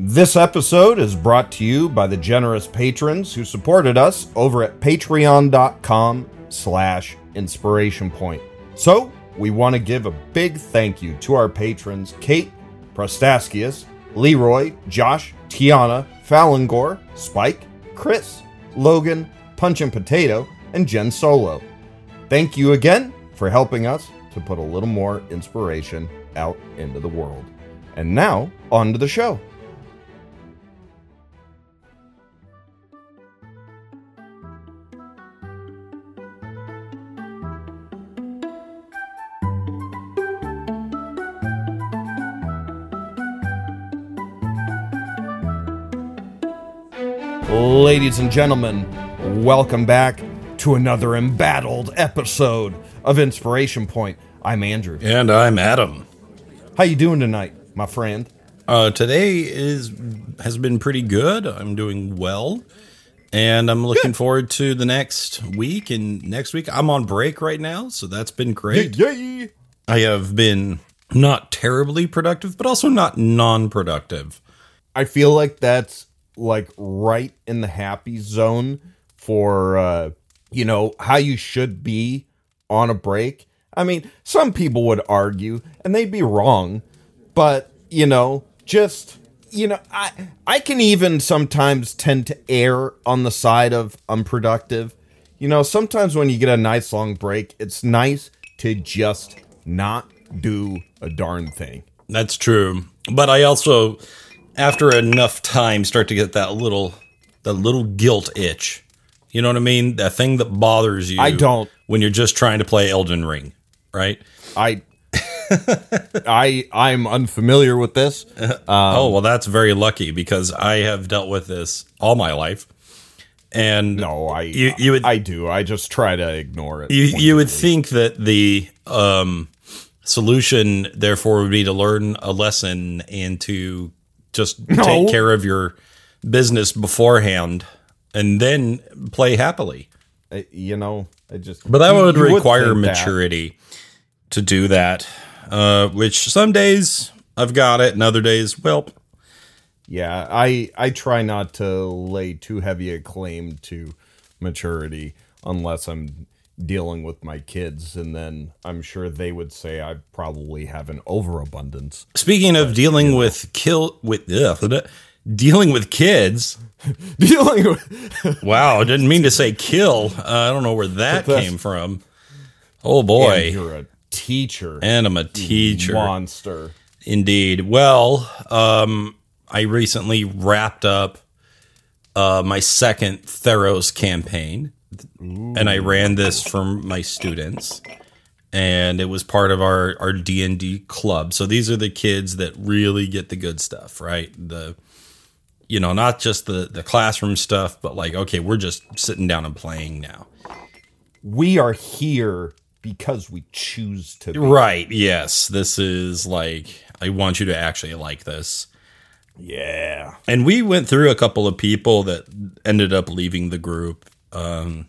This episode is brought to you by the generous patrons who supported us over at patreon.com slash inspiration point. So, we want to give a big thank you to our patrons Kate, Prostaskius, Leroy, Josh, Tiana, Falangor, Spike, Chris, Logan, Punch and Potato, and Jen Solo. Thank you again for helping us to put a little more inspiration out into the world. And now, on to the show. Ladies and gentlemen, welcome back to another embattled episode of Inspiration Point. I'm Andrew. And I'm Adam. How you doing tonight, my friend? Uh, today is has been pretty good. I'm doing well, and I'm looking forward to the next week. And next week, I'm on break right now, so that's been great. Yay! I have been not terribly productive, but also not non-productive. I feel like that's like right in the happy zone for uh you know how you should be on a break. I mean, some people would argue and they'd be wrong, but you know, just you know, I I can even sometimes tend to err on the side of unproductive. You know, sometimes when you get a nice long break, it's nice to just not do a darn thing. That's true, but I also, after enough time, start to get that little, that little guilt itch. You know what I mean? That thing that bothers you. I don't. when you're just trying to play Elden Ring, right? I I I'm unfamiliar with this. oh well, that's very lucky because I have dealt with this all my life, and No, I You- you would- I do. I just try to ignore it. you you would think that the um, solution, therefore, would be to learn a lesson and to just take care of your business beforehand, and then play happily. Uh, you know, I just But that you- would you require that. maturity to do that. Uh, which some days I've got it, and other days, well, Yeah, I I try not to lay too heavy a claim to maturity unless I'm dealing with my kids and then I'm sure they would say I probably have an overabundance. Speaking of dealing with kill with ugh, dealing with kids. dealing with Wow, I didn't mean to say kill. Uh, I don't know where that came from. Oh and boy, you're a teacher. and I'm a teacher. monster. Indeed. Well, um, I recently wrapped up uh, my second Theros campaign, and I ran this for my students, and it was part of our our D and D club. So these are the kids that really get the good stuff, right? The you know, not just the the classroom stuff, but like, okay, we're just sitting down and playing now. We are here because we choose to be. Right. Yes. This is like I want you to actually like this. Yeah. And we went through a couple of people that ended up leaving the group um,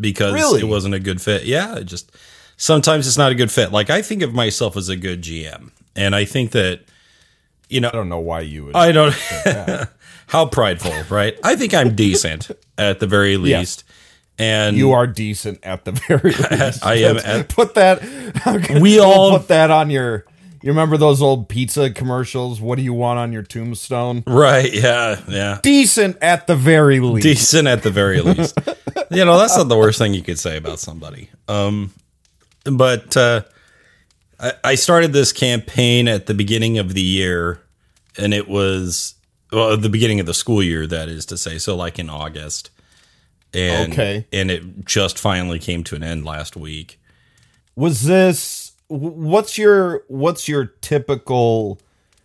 because Really? it wasn't a good fit. Yeah, it just sometimes it's not a good fit. Like I think of myself as a good GM, and I think that you know I don't know why you would I don't how prideful, right? I think I'm decent at the very least, and You are decent at the very least. I am at- put that. We all- put that on your. You remember those old pizza commercials? What do you want on your tombstone? right, yeah, yeah. Decent at the very least. decent at the very least. you know, that's not the worst thing you could say about somebody. Um, but uh, I, I started this campaign at the beginning of the year, and it was well, the beginning of the school year, that is to say, so like in August. And, Okay. and it just finally came to an end last week. Was this? Wh- What's your What's your typical?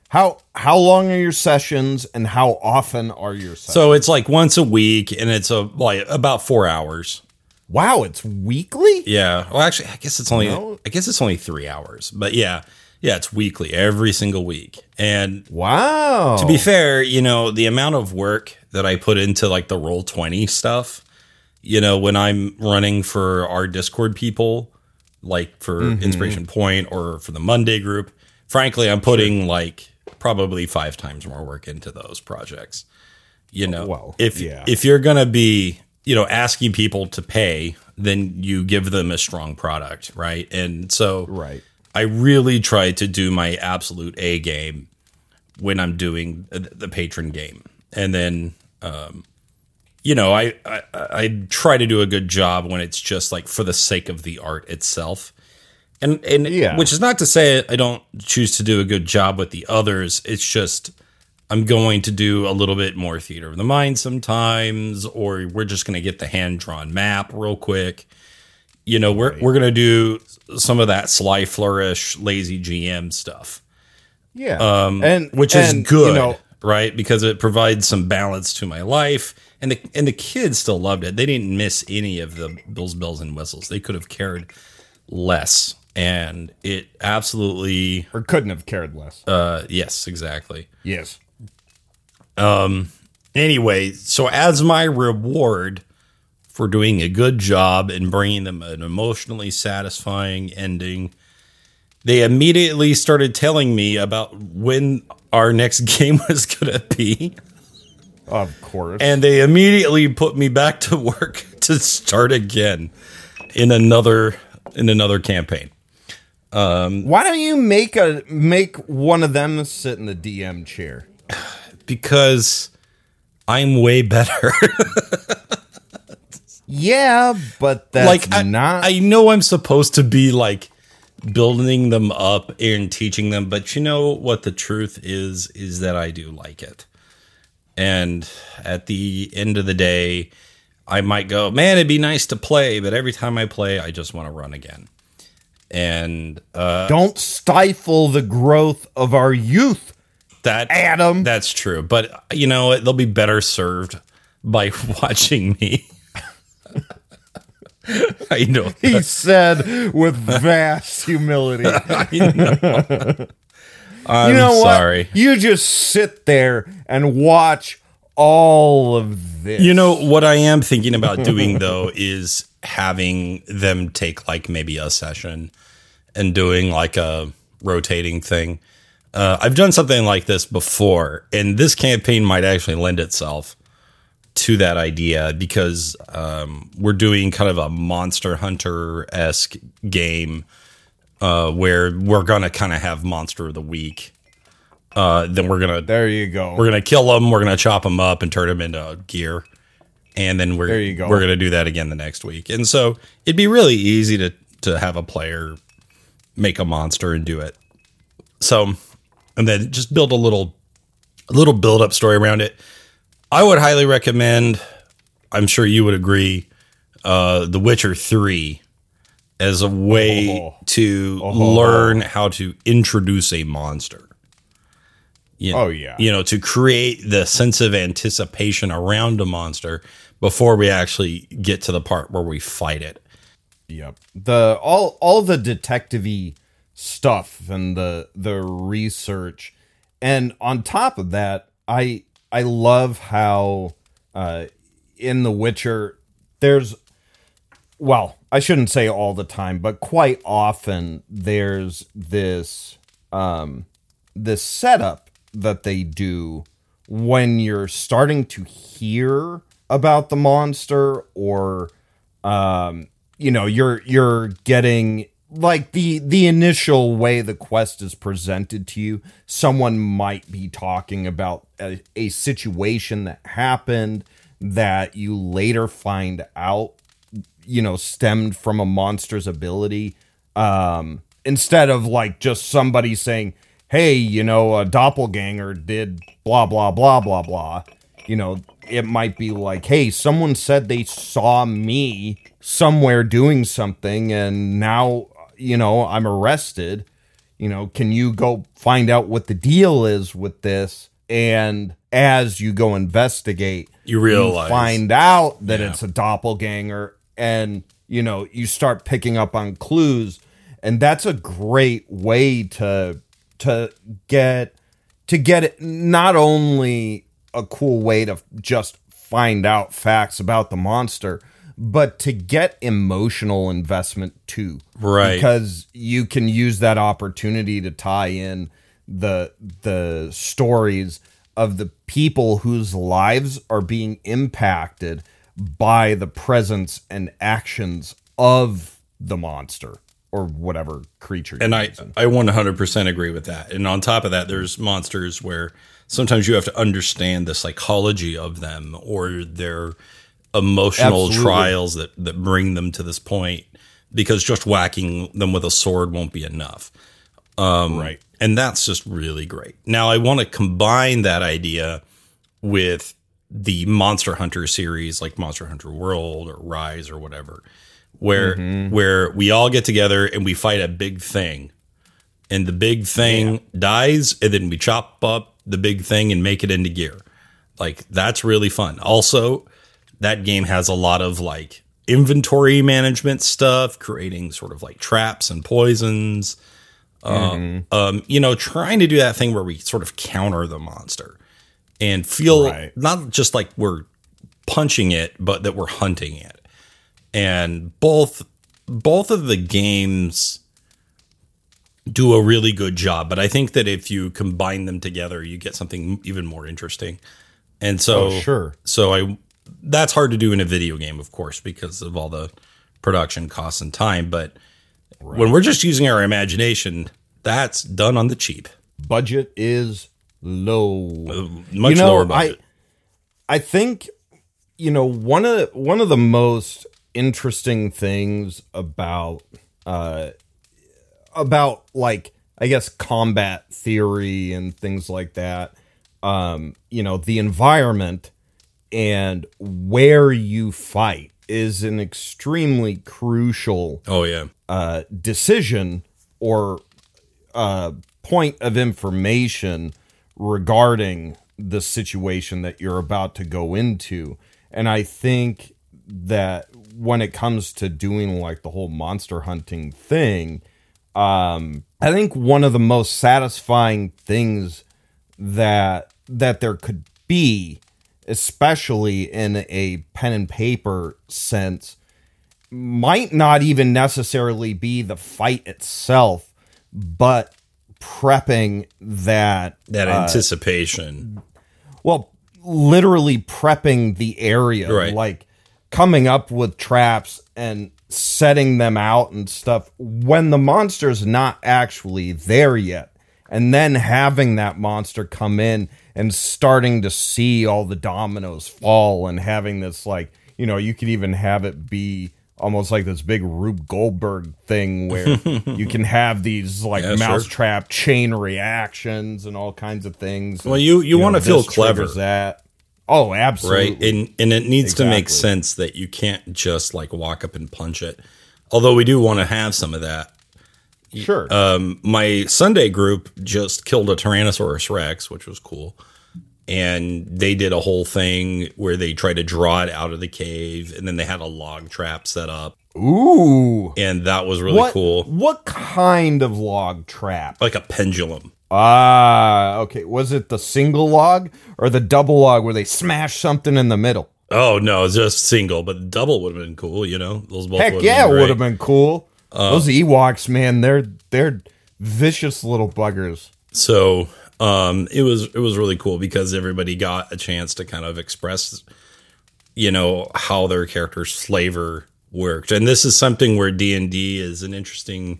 How How long are your sessions, and how often are your sessions? So it's like once a week, and it's a like about four hours. wow, it's weekly. Yeah. Well, actually, I guess it's only No. I guess it's only three hours, but yeah, yeah, it's weekly, every single week. And Wow. to be fair, you know, the amount of work that I put into like the roll twenty stuff, you know, when I'm running for our Discord people, like for Inspiration Point or for the Monday group, frankly, I'm putting like probably five times more work into those projects. You know, Well, if yeah. if you're gonna be, you know, asking people to pay, then you give them a strong product, right? And so, Right. I really try to do my absolute A game when I'm doing the the patron game, and then, um, you know, I, I I try to do a good job when it's just like for the sake of the art itself, and and Yeah. which is not to say I don't choose to do a good job with the others. It's just I'm going to do a little bit more theater of the mind sometimes, or we're just going to get the hand drawn map real quick. You know, we're we're going to do some of that sly flourish, lazy GM stuff, Yeah. Um, and which is good, You know, right? Because it provides some balance to my life, and the and the kids still loved it. They didn't miss any of the bills, bells, and whistles. They could have cared less, and it absolutely, or couldn't have cared less. uh, yes, exactly. yes. Um Anyway, so as my reward for doing a good job and bringing them an emotionally satisfying ending, they immediately started telling me about when our next game was going to be. Of course. And they immediately put me back to work to start again in another in another campaign. Um, Why don't you make a make one of them sit in the DM chair? Because I'm way better. Yeah, but that's like I, not. I know I'm supposed to be like building them up and teaching them, but you know what the truth is is that I do like it. And at the end of the day, I might go, man, it'd be nice to play, but every time I play, I just want to run again. And uh, don't stifle the growth of our youth, that Adam. that's true, but you know they'll be better served by watching me. I know. he said with vast humility. I'm you know sorry. what? You just sit there and watch all of this. You know what I am thinking about doing though is having them take like maybe a session and doing like a rotating thing. Uh, I've done something like this before, and this campaign might actually lend itself to that idea because um, we're doing kind of a monster hunter esque game uh, where we're gonna kind of have monster of the week. Uh, then we're gonna there you go. we're gonna kill them. We're gonna chop them up and turn them into gear, and then we're There you go. we're gonna do that again the next week. And so it'd be really easy to to have a player make a monster and do it. So, and then just build a little a little build up story around it. I would highly recommend. I'm sure you would agree. Uh, The Witcher Three as a way Oh. to learn how to introduce a monster. You Oh, yeah. you know, to create the sense of anticipation around a monster before we actually get to the part where we fight it. Yep. The all all the detective stuff and the the research. And on top of that, I I love how uh in The Witcher there's well, I shouldn't say all the time, but quite often there's this um this setup that they do when you're starting to hear about the monster or um you know you're you're getting like the the initial way the quest is presented to you someone might be talking about a, a situation that happened that you later find out you know stemmed from a monster's ability. Um instead of like just somebody saying hey you know a doppelganger did blah blah blah blah blah. You know it might be like hey someone said they saw me somewhere doing something and now you know i'm arrested you know can you go find out what the deal is with this and as you go investigate You realize. find out that Yeah. it's a doppelganger and you know you start picking up on clues and that's a great way to to get to get it not only a cool way to just find out facts about the monster but to get emotional investment too Right. because you can use that opportunity to tie in the the stories of the people whose lives are being impacted by the presence and actions of the monster or whatever creature. And I, using. I 100% agree with that. And on top of that, there's monsters where sometimes you have to understand the psychology of them or their emotional Absolutely. trials that, that bring them to this point because just whacking them with a sword won't be enough. Um, right. And that's just really great. Now, I want to combine that idea with the Monster Hunter series, like Monster Hunter World or Rise or whatever, where mm-hmm. where we all get together and we fight a big thing, and the big thing dies, and then we chop up the big thing and make it into gear. Like that's really fun. Also, that game has a lot of like inventory management stuff, creating sort of like traps and poisons um, you know, trying to do that thing where we sort of counter the monster and feel Right. not just like we're punching it, but that we're hunting it. And both both of the games do a really good job, but I think that if you combine them together, you get something even more interesting. And so, Oh, sure. so I that's hard to do in a video game, of course, because of all the production costs and time. But when we're just using our imagination, that's done on the cheap, Budget is low. much You know, lower budget. I think you know one of one of the most interesting things about uh about like I guess combat theory and things like that um you know the environment and where you fight is an extremely crucial oh yeah, uh, decision or uh, point of information regarding the situation that you're about to go into. And I think that when it comes to doing like the whole monster hunting thing, um, I think one of the most satisfying things that that there could be, especially in a pen and paper sense, might not even necessarily be the fight itself, but prepping that that uh, anticipation. well, literally prepping the area, Right. like coming up with traps and setting them out and stuff when the monster's not actually there yet. And then having that monster come in and starting to see all the dominoes fall and having this, like, you know, you could even have it be almost like this big Rube Goldberg thing where you can have these like Yeah, sure. mousetrap chain reactions and all kinds of things. Well, you you, know, want to feel clever, That. Oh, absolutely. right? And and it needs to make sense that you can't just like walk up and punch it. Although we do want to have some of that. Sure. Um, my Sunday group just killed a Tyrannosaurus Rex, which was cool. And they did a whole thing where they tried to draw it out of the cave, and then they had a log trap set up, Ooh. and that was really what, cool, What kind of log trap? like a pendulum. Ah, okay. Was it the single log or the double log where they smash something in the middle? Oh no, just single, but double would have been cool. You know, those both. Heck yeah, it been great. Would have been cool. Those Ewoks, man, they're they're vicious little buggers. So um, it was it was really cool because everybody got a chance to kind of express, you know, how their character's flavor worked, and this is something where D and D is an interesting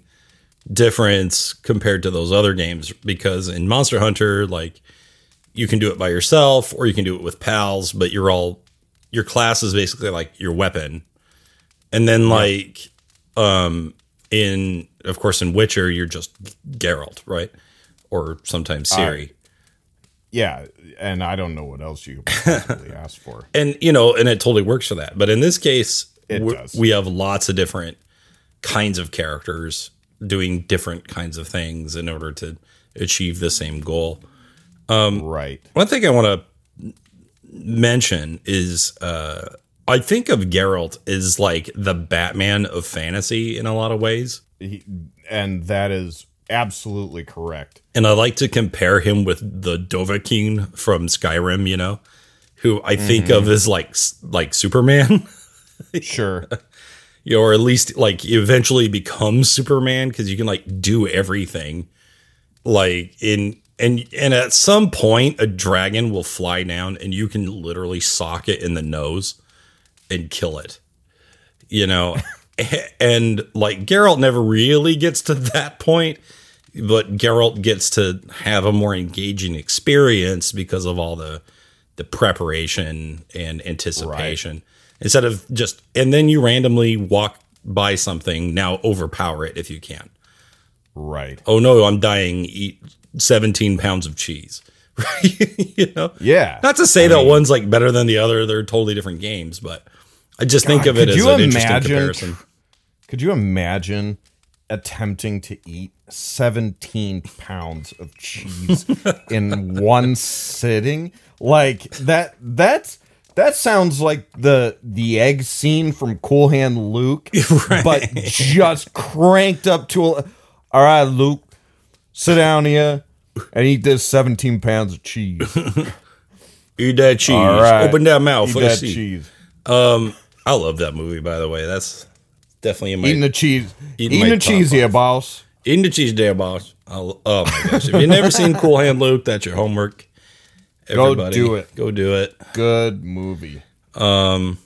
difference compared to those other games because in Monster Hunter, like you can do it by yourself or you can do it with pals, but you're all your class is basically like your weapon, and then like um in of course in Witcher you're just Geralt, right? Or sometimes Ciri. Yeah, and I don't know what else you possibly ask for. and you know, and it totally works for that. But in this case, It we- does. we have lots of different kinds of characters doing different kinds of things in order to achieve the same goal. right. One thing I want to mention is uh, I think of Geralt as like the Batman of fantasy in a lot of ways. He, and that is absolutely correct. And I like to compare him with the Dovahkiin from Skyrim, you know, who I think Mm-hmm. of as like like Superman. Sure. you know, or at least like eventually becomes Superman because you can like do everything like in and and at some point a dragon will fly down and you can literally sock it in the nose and kill it. You know, and like Geralt never really gets to that point, but Geralt gets to have a more engaging experience because of all the the preparation and anticipation instead of just and then you randomly walk by something now overpower it if you can Right. oh no i'm dying eat 17 pounds of cheese you know Yeah. not to say that one's like better than the other they're totally different games but i just think of it could as you an interesting imagine- comparison Could you imagine attempting to eat 17 pounds of cheese in one sitting? Like that that's that sounds like the the egg scene from Cool Hand Luke, but just cranked up to a, all right, Luke, sit down here and eat this 17 pounds of cheese. eat that cheese right. open that mouth Eat that cheese. um i love that movie by the way that's definitely in my Eating the cheese. Eating Eating, the cheese here, boss. Eating the cheese there, boss. I'll, oh my gosh! If you've never seen Cool Hand Luke, that's your homework. Go do it. Go do it. Good movie. Um,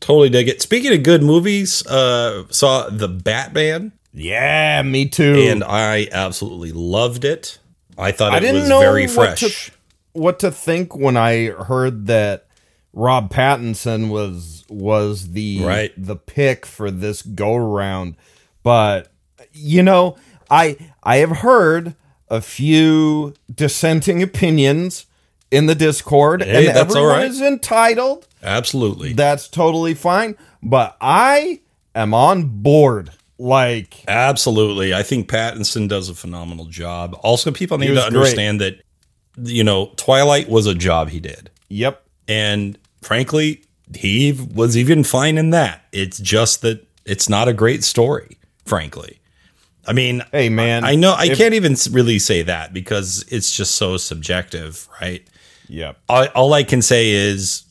totally dig it. Speaking of good movies, uh, saw the Batman, Yeah, me too. and I absolutely loved it. I thought it I didn't was know very what to- fresh. what to think when I heard that Rob Pattinson was was the Right. the pick for this go round. But you know, I I have heard a few dissenting opinions in the Discord, Hey, and everyone right. is entitled. Absolutely, That's totally fine. But I am on board. Like absolutely. I think Pattinson does a phenomenal job. Also, people need to great. understand that you know Twilight was a job he did. Yep. And frankly, he was even fine in that. It's just that it's not a great story, frankly. I mean, Hey man. I know I if- can't even really say that because it's just so subjective, right? Yep. I, all I can say is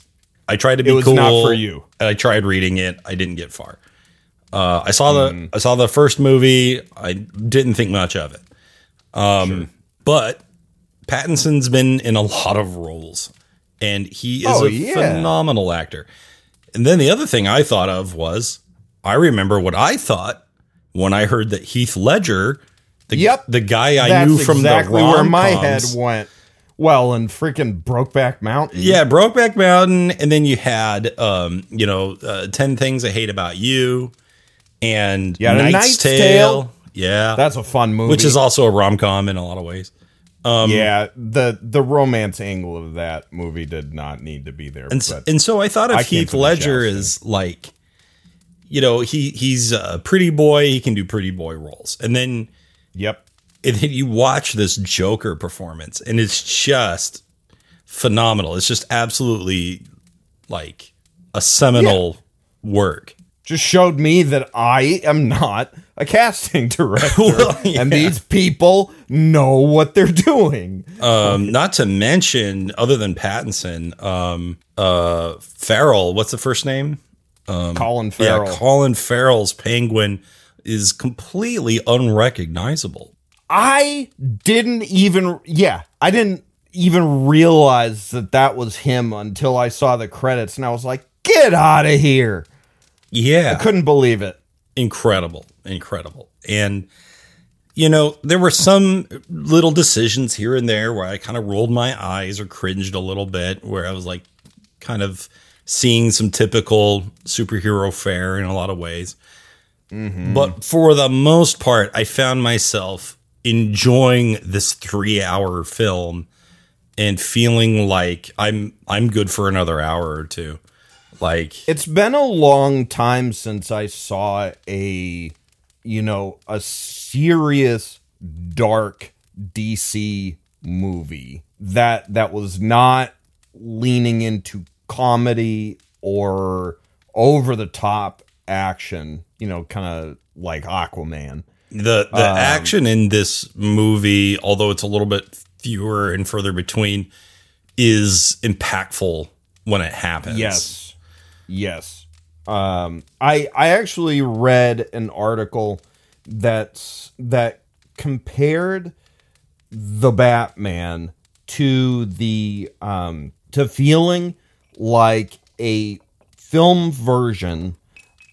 I tried to be It was cool. not for you. I tried reading it. I didn't get far. Uh, I saw the Mm. I saw the first movie. I didn't think much of it. Um, But Pattinson's been in a lot of roles, and he is Oh, a yeah. phenomenal actor. And then the other thing I thought of was I remember what I thought when I heard that Heath Ledger, the, Yep. the guy I That's knew from exactly the where my head went. Well, and freaking Brokeback Mountain. Yeah, Brokeback Mountain, and then you had, um, you know, uh, Ten Things I Hate About You, and Yeah, The Knight's, Knight's Tale. Tale. Yeah, That's a fun movie. which is also a rom com in a lot of ways. Um, yeah, the the romance angle of that movie did not need to be there. And, s- but and so I thought of I Heath Ledger is like, you know, he he's a pretty boy. He can do pretty boy roles, and then yep, and then you watch this Joker performance, and it's just phenomenal. It's just absolutely like a seminal work. Just showed me that I am not a casting director, Well, yeah. and these people know what they're doing. Um, not to mention, other than Pattinson, um, uh, Farrell. What's the first name? Colin Farrell. Yeah, Colin Farrell's Penguin is completely unrecognizable. I didn't even. Yeah, I didn't even realize that that was him until I saw the credits, and I was like, "Get out of here!" Yeah, I Couldn't believe it. incredible, incredible. And you know, there were some little decisions here and there where I kind of rolled my eyes or cringed a little bit, where I was like, kind of seeing some typical superhero fare in a lot of ways. Mm-hmm. But for the most part, I found myself enjoying this three-hour film and feeling like I'm I'm good for another hour or two. Like It's been a long time since I saw a, you know, a serious dark DC movie that that was not leaning into comedy or over the top action, you know, kind of like Aquaman. the the um, action in this movie, although it's a little bit fewer and further between, is impactful when it happens. Yes. Yes. Um, I I actually read an article that's that compared the Batman to the um to feeling like a film version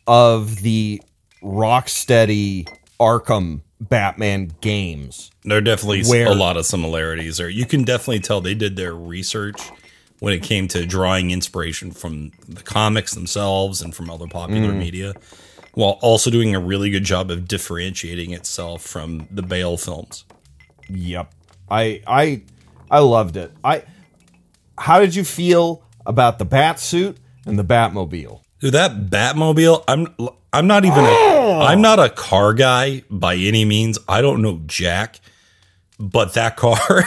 of the Rocksteady Arkham Batman games. There are definitely Where- a lot of similarities there. You can definitely tell they did their research when it came to drawing inspiration from the comics themselves and from other popular mm. media, while also doing a really good job of differentiating itself from the Bale films. Yep. I I I loved it. I How did you feel about the bat suit and the Batmobile? Dude, that Batmobile, I'm I'm not even a oh! I'm not a car guy by any means. I don't know Jack, but that car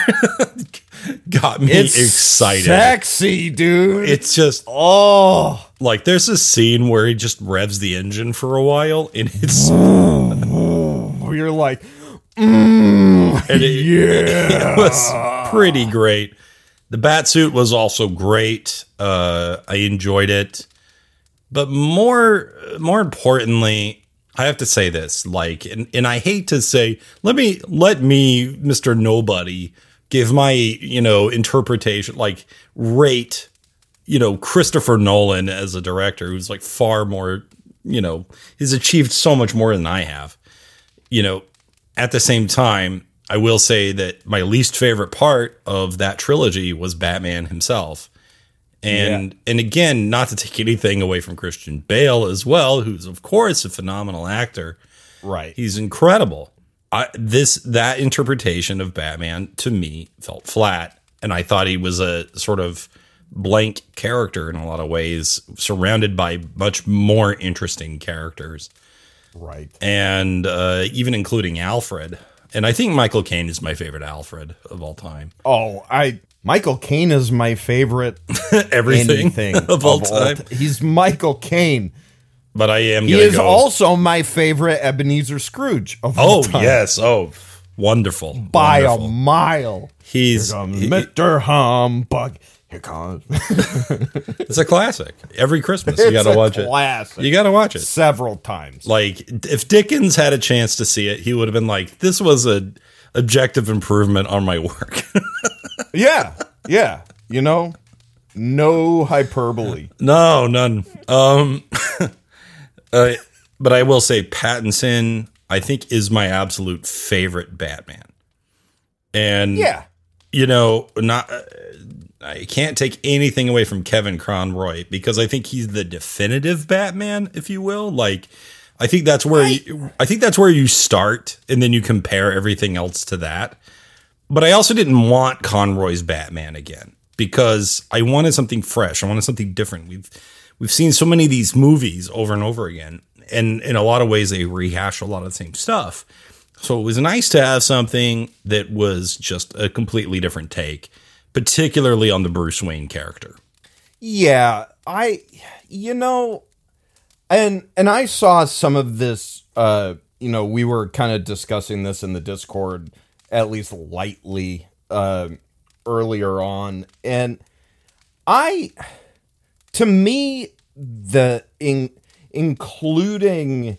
got me excited. Sexy, dude. It's just oh, like there's a scene where he just revs the engine for a while and it's you're like, and it, it was pretty great. The bat suit was also great. Uh, I enjoyed it, but more more importantly, I have to say this. Like, and, and I hate to say, let me let me, Mister Nobody, give my you know interpretation. Like, rate you know Christopher Nolan as a director, who's like far more you know he's achieved so much more than I have. You know, at the same time, I will say that my least favorite part of that trilogy was Batman himself. And and again, not to take anything away from Christian Bale as well, who's of course a phenomenal actor. right. He's incredible. I, this that interpretation of Batman to me felt flat, and I thought he was a sort of blank character in a lot of ways, surrounded by much more interesting characters Right. and uh, even including Alfred. And I think Michael Caine is my favorite Alfred of all time. Oh, I Michael Caine is my favorite Everything anything of all time. ti- He's Michael Caine. but I am He is go. also my favorite Ebenezer Scrooge of all oh time. yes, oh wonderful by wonderful. a mile. He's he- Mr. Humbug. Here comes. it's a classic. Every Christmas you got to It's a watch it. classic. You got to watch it. several times. Like if Dickens had a chance to see it, he would have been like, "This was a objective improvement on my work." Yeah, yeah. You know, no hyperbole. no, none. Um, uh, but I will say Pattinson, I think, is my absolute favorite Batman. And Yeah, you know, not uh, I can't take anything away from Kevin Conroy because I think he's the definitive Batman, if you will. Like, I think that's where you, I think that's where you start, and then you compare everything else to that. But I also didn't want Conroy's Batman again because I wanted something fresh. I wanted something different. We've we've seen so many of these movies over and over again, and in a lot of ways they rehash a lot of the same stuff. So it was nice to have something that was just a completely different take, particularly on the Bruce Wayne character. yeah. I, you know, and and I saw some of this. Uh, you know, we were kind of discussing this in the Discord, at least lightly, uh, earlier on, and I, to me, the in including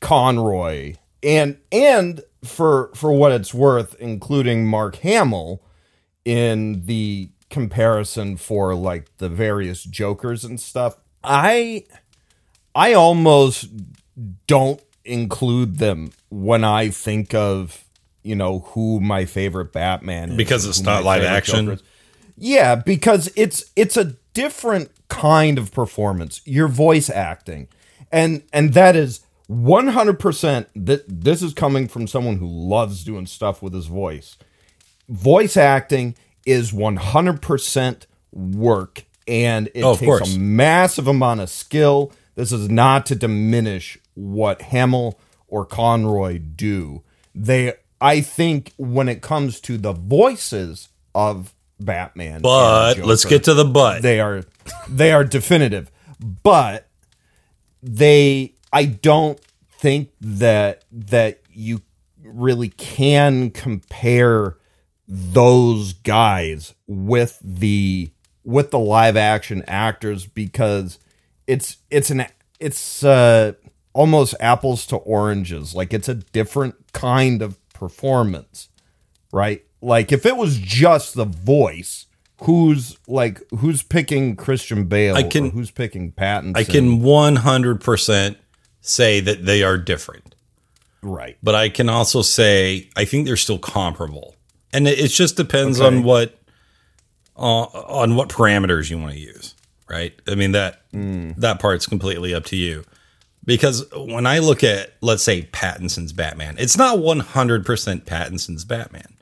Conroy and and for for what it's worth, including Mark Hamill in the comparison for like the various Jokers and stuff. I I almost don't include them when I think of you know who my favorite Batman is Because it's not live action? Yeah, because it's it's a different kind of performance. You're voice acting. And and that is 100% that this is coming from someone who loves doing stuff with his voice. Voice acting is 100% work and it Oh, takes course. a massive amount of skill. This is not to diminish what Hamill or Conroy do. They I think when it comes to the voices of Batman, But let's get to the but. they are they are definitive but they i don't think that that you really can compare those guys with the with the live action actors because it's it's an it's uh almost apples to oranges like it's a different kind of performance right like if it was just the voice, who's like who's picking Christian Bale? I can- or who's picking Pattinson? I can 100% say that they are different. right. but I can also say I think they're still comparable, and it, it just depends Okay. on what uh, on what parameters you want to use, right? I mean that that part's completely up to you. Because when I look at let's say Pattinson's Batman, it's not one hundred percent Pattinson's Batman.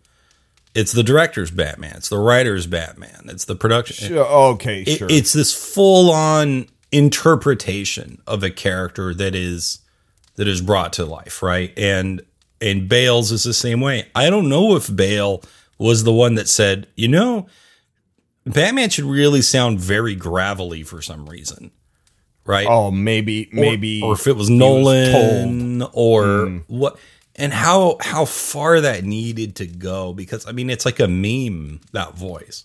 It's the director's Batman. It's the writer's Batman. It's the production. Sure, okay, It- sure. it's this full on interpretation of a character that is that is brought to life, right? And and Bale's is the same way. I don't know if Bale was the one that said, you know, Batman should really sound very gravelly for some reason, right? oh, maybe maybe or if it was Nolan or what and how how far that needed to go because I mean it's like a meme that voice.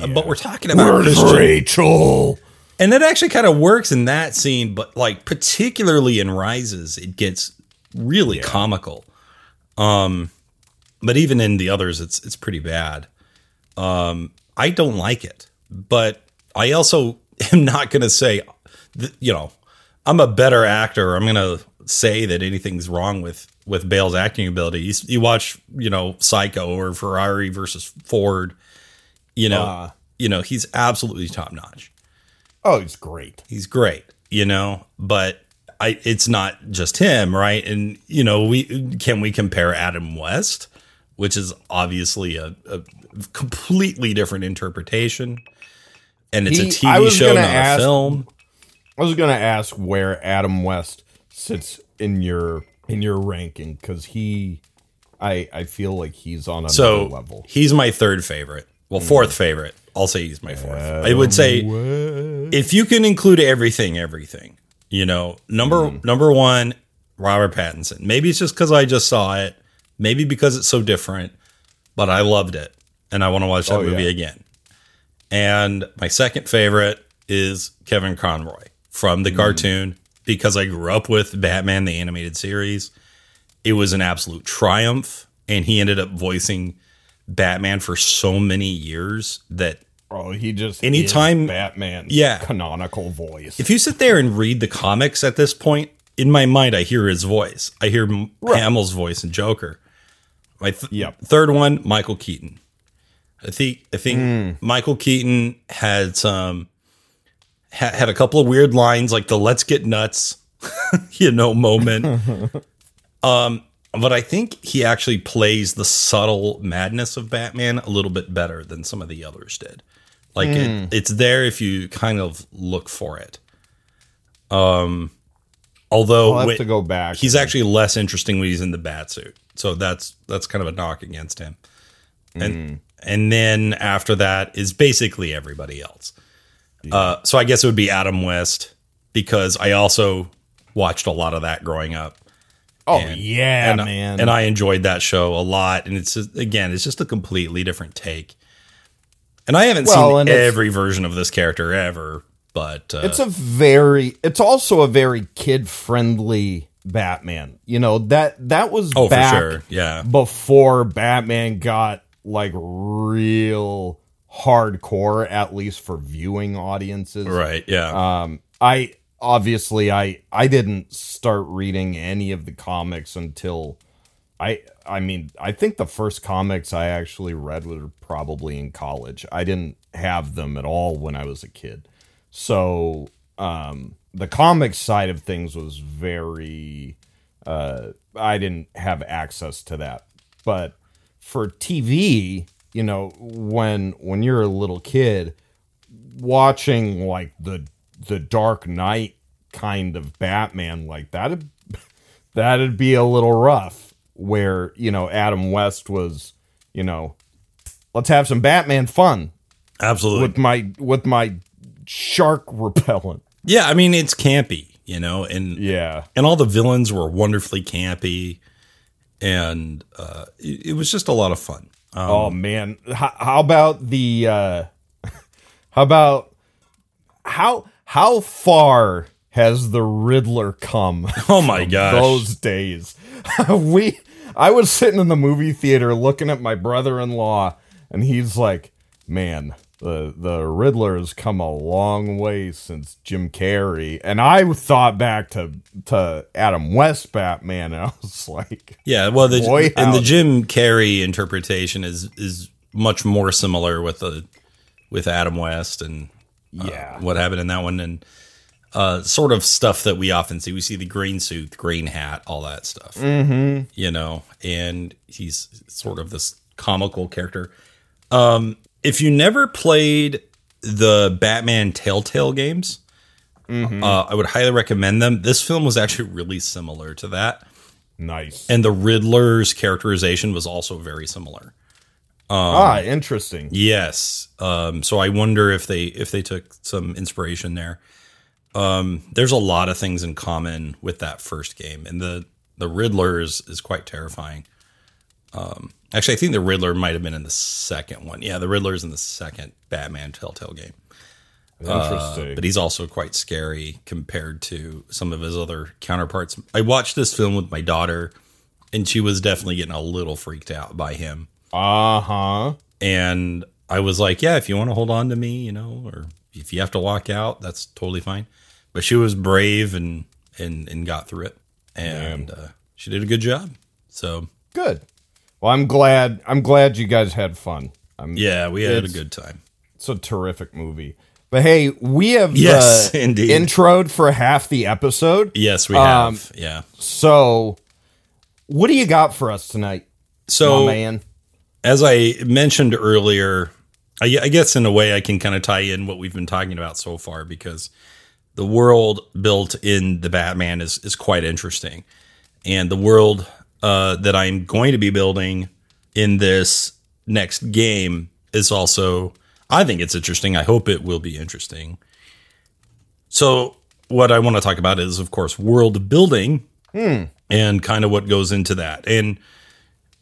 Uh, But we're talking about Where's Christian Rachel? and it actually kind of works in that scene, but like particularly in Rises, it gets really comical. Um, but even in the others, it's it's pretty bad. Um, I don't like it, but I also am not going to say, th- you know, I'm a better actor. I'm going to say that anything's wrong with with Bale's acting ability. You, you watch, you know, Psycho or Ferrari versus Ford. You know, Uh. you know, he's absolutely top notch Oh, he's great. he's great, you know, but I it's not just him, right? And you know, we can we compare Adam West, which is obviously a, a completely different interpretation, and it's He- a TV show, not ask- a film. I was gonna ask where Adam West sits in your in your ranking because he, I I feel like he's on another So level. he's my third favorite. Well, fourth favorite. I'll say he's my fourth. I would say if you can include everything, everything, you know, number Hmm. number one, Robert Pattinson. Maybe it's just because I just saw it. Maybe because it's so different, but I loved it, and I want to watch that Oh, movie yeah. again. And my second favorite is Kevin Conroy from the mm-hmm. cartoon because I grew up with Batman the animated series. It was an absolute triumph, and he ended up voicing Batman for so many years that Oh, he just Anytime- is Batman. Yeah. canonical voice. if you sit there and read the comics at this point, in my mind, I hear his voice. I hear M Hamill's voice and Joker. My th- Yep. third one, Michael Keaton. I think I think mm. Michael Keaton had some ha- had a couple of weird lines like the "Let's get nuts," you know, moment. um, but I think he actually plays the subtle madness of Batman a little bit better than some of the others did. Like it, it's there if you kind of look for it. Um, although I'll have to go back. he's actually less interesting when he's in the bat suit. So that's that's kind of a knock against him. And and then after that is basically everybody else. Uh, so I guess it would be Adam West because I also watched a lot of that growing up. oh and- yeah, and, man. And I enjoyed that show a lot. And it's just, again, it's just a completely different take. And I haven't Well, seen every version of this character ever, but uh, it's a very. It's also a very kid friendly Batman. You know that that was oh back for sure, yeah. before Batman got like real hardcore, at least for viewing audiences. Right, yeah. Um, I obviously I I didn't start reading any of the comics until I I mean I think the first comics I actually read were probably in college. I didn't have them at all when I was a kid. So um, the comics side of things was very uh, I didn't have access to that. But for TV, you know, when when you're a little kid, watching like the the Dark Knight kind of Batman like that'd that'd be a little rough. Where you know Adam West was, you know, let's have some Batman fun Absolutely. with my with my shark repellent. yeah, I mean it's campy, you know, and Yeah, and all the villains were wonderfully campy, and uh, it, it was just a lot of fun. Um, Oh man, how, how about the uh how about how how far has the Riddler come? oh my gosh, those days. we I was sitting in the movie theater looking at my brother-in-law, and he's like, "Man, the the Riddler has come a long way since Jim Carrey." And I thought back to to Adam West Batman, and I was like, Yeah, well, the Boy, and the. Jim Carrey interpretation is is much more similar with the with Adam West and uh, Yeah. what happened in that one and uh, sort of stuff that we often see. We see the green suit, the green hat, all that stuff. Mm-hmm. You know, and he's sort of this comical character. Um, if you never played the Batman Telltale games, uh, I would highly recommend them. This film was actually really similar to that "Nice." and the Riddler's characterization was also very similar. ah, interesting. Yes. Um, so I wonder if they if they took some inspiration there. Um, there's a lot of things in common with that first game, and the the Riddler is, is quite terrifying. Um, actually, I think the Riddler might have been in the second one. Yeah, the Riddler's in the second Batman Telltale game, Interesting. but he's also quite scary compared to some of his other counterparts. I watched this film with my daughter, and she was definitely getting a little freaked out by him. uh huh. And I was like, yeah, if you want to hold on to me, you know, or if you have to walk out, that's totally fine. But she was brave and and and got through it, and uh, she did a good job. So Good. Well, I'm glad. I'm glad you guys had fun. I'm, yeah, we had a good time. It's a terrific movie. But hey, we have Yes, uh, indeed. introed for half the episode. Yes, we Um, have. yeah. So, what do you got for us tonight, So man? as I mentioned earlier, I, I guess in a way I can kind of tie in what we've been talking about so far because the world built in the Batman is is quite interesting, and the world uh, that I'm going to be building in this next game is also I think it's interesting. I hope it will be interesting. So what I want to talk about is, of course, world building and kind of what goes into that. And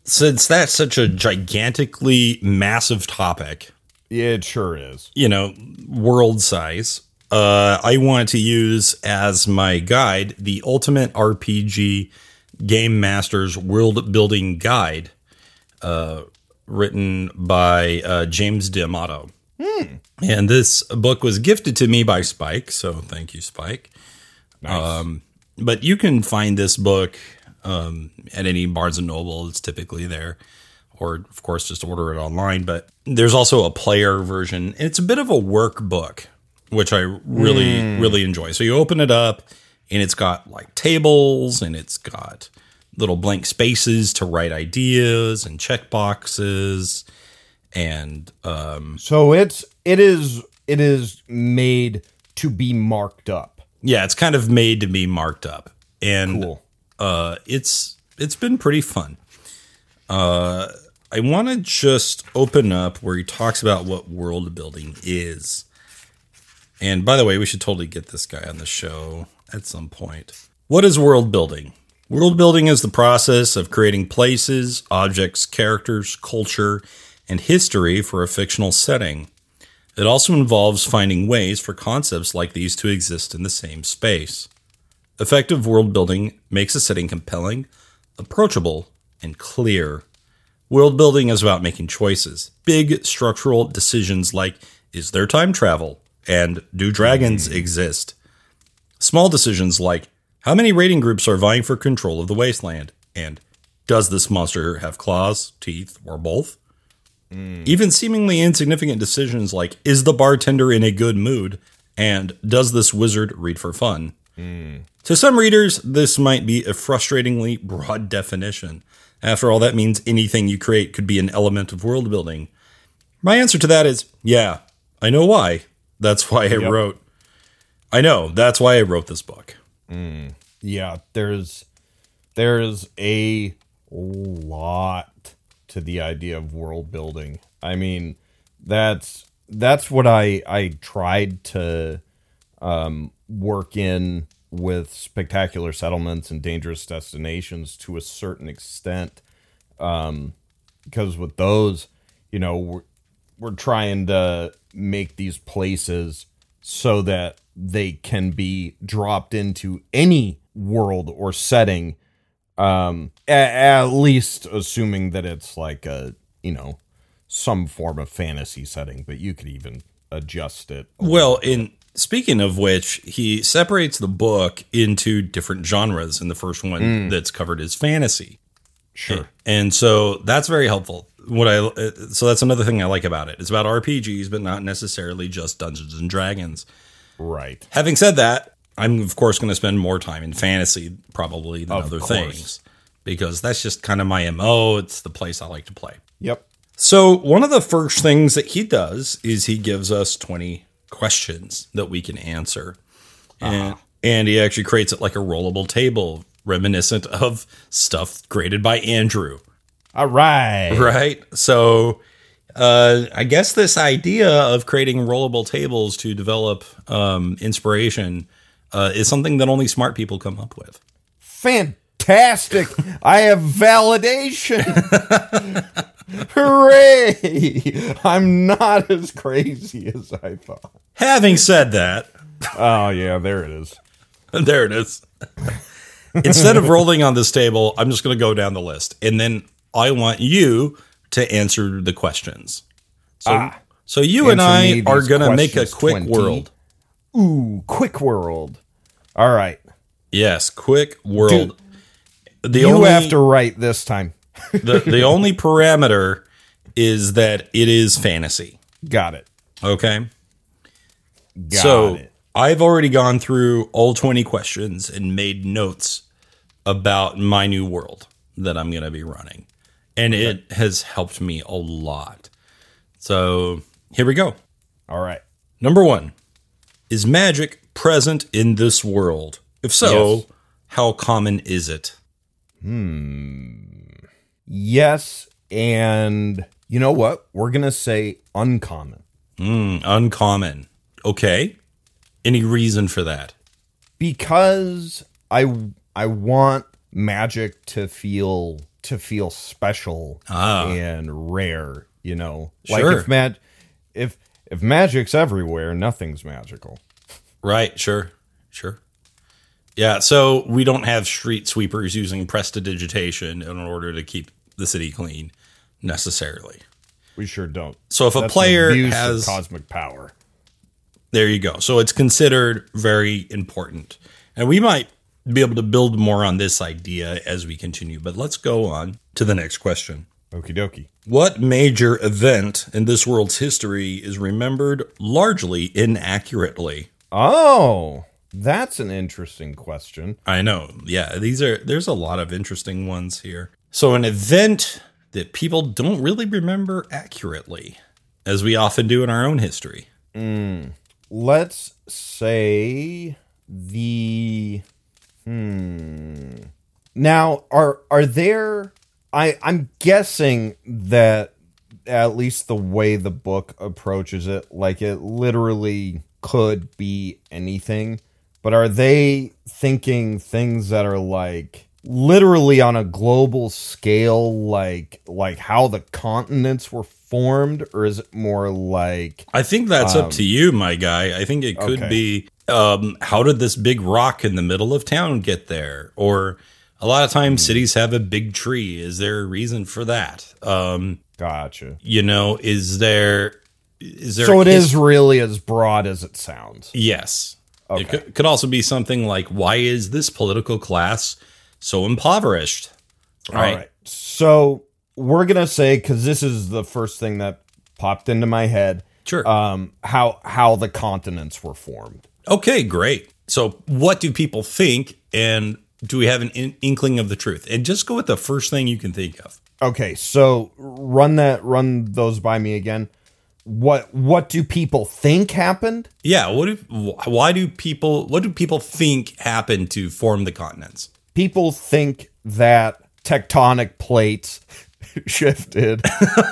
since that's such a gigantically massive topic, Yeah, it sure is. you know, world size, uh, I want to use as my guide the Ultimate RPG Game Master's World Building Guide, uh, written by uh, James D'Amato. And this book was gifted to me by Spike, so thank you, Spike. Nice. But you can find this book um, at any Barnes and Noble. It's typically there, or of course, just order it online. But there's also a player version. It's a bit of a workbook, which I really, really enjoy. So you open it up, and it's got like tables, and it's got little blank spaces to write ideas and check boxes, and um, so it's it is it is made to be marked up. yeah, it's kind of made to be marked up, and Cool. uh, it's it's been pretty fun. Uh, I want to just open up where he talks about what world building is. And by the way, we should totally get this guy on the show at some point. What is world building? World building is the process of creating places, objects, characters, culture, and history for a fictional setting. It also involves finding ways for concepts like these to exist in the same space. Effective world building makes a setting compelling, approachable, and clear. World building is about making choices, big structural decisions like is there time travel and do dragons hmm. exist? Small decisions like how many raiding groups are vying for control of the wasteland and does this monster have claws, teeth, or both? Hmm. Even seemingly insignificant decisions like is the bartender in a good mood and does this wizard read for fun? Hmm. To some readers, this might be a frustratingly broad definition. After all, that means anything you create could be an element of world building. My answer to that is yeah, I know why. That's why I wrote. I know, that's why I wrote this book. Yeah, there's there's a lot to the idea of world building. I mean, that's that's what I I tried to um, work in with spectacular settlements and dangerous destinations to a certain extent. Um, because with those, you know, we're, we're trying to make these places so that they can be dropped into any world or setting Um, a- at least assuming that it's like a you know some form of fantasy setting, but you could even adjust it. Well, in speaking of which, he separates the book into different genres. And the first one that's covered is fantasy. Sure. And so that's very helpful. What I uh, so that's another thing I like about it. It's about RPGs, but not necessarily just Dungeons and Dragons. Right. Having said that, I'm of course going to spend more time in fantasy probably than Of other course. things because that's just kind of my mo. It's the place I like to play. Yep. So, one of the first things that he does is he gives us 20 questions that we can answer. Uh-huh. And, and he actually creates it like a rollable table, reminiscent of stuff created by Andrew, All right. right? So, uh, I guess this idea of creating rollable tables to develop um, inspiration uh, is something that only smart people come up with. Fantastic. I have validation. Hooray. I'm not as crazy as I thought. Having said that, Oh, yeah, there it is. there it is. Instead of rolling on this table, I'm just going to go down the list, and then I want you to answer the questions. So, Ah. so you and I are going to make a quick 20. world. Ooh, quick world. All right. Yes, quick world. the you only have to write this time. the, the only parameter is that it is fantasy. Got it. Okay. Got so it. I've already gone through all 20 questions and made notes about my new world that I'm going to be running. And it has helped me a lot. So here we go. All right. Number one Is magic present in this world? If so, Yes. how common is it? Hmm. Yes. And you know what? We're going to say uncommon Mm, uncommon. Okay. Any reason for that? because I I want magic to feel to feel special Ah. and rare, you know. Sure. Like if mag if if magic's everywhere, nothing's magical. Right, sure, sure. Yeah, so we don't have street sweepers using prestidigitation in order to keep the city clean necessarily. We sure don't. So if a That's an player has cosmic power. there you go. So it's considered very important. And we might be able to build more on this idea as we continue, but let's go on to the next question. Okie dokie. What major event in this world's history is remembered largely inaccurately? Oh, that's an interesting question. I know. Yeah, these are there's a lot of interesting ones here. So an event that people don't really remember accurately, as we often do in our own history. Hmm. Let's say the hmm. Now, are are there I I'm guessing that at least the way the book approaches it, like it literally could be anything, but are they thinking things that are like literally on a global scale like like how the continents were formed or is it more like I think that's up to you, my guy. I think it could okay. be um, how did this big rock in the middle of town get there? Or a lot of times cities have a big tree. Is there a reason for that? Um, gotcha you know, is there is there so it is really as broad as it sounds Yes. Okay. It could, could also be something like, why is this political class so impoverished? Right. all right so we're gonna say because this is the first thing that popped into my head Sure. um how how the continents were formed okay, great. So, what do people think? And do we have an in- inkling of the truth? And just go with the first thing you can think of. okay so run that run those by me again what what do people think happened Yeah. What do, why do people, what do people think happened to form the continents? people think that tectonic plates shifted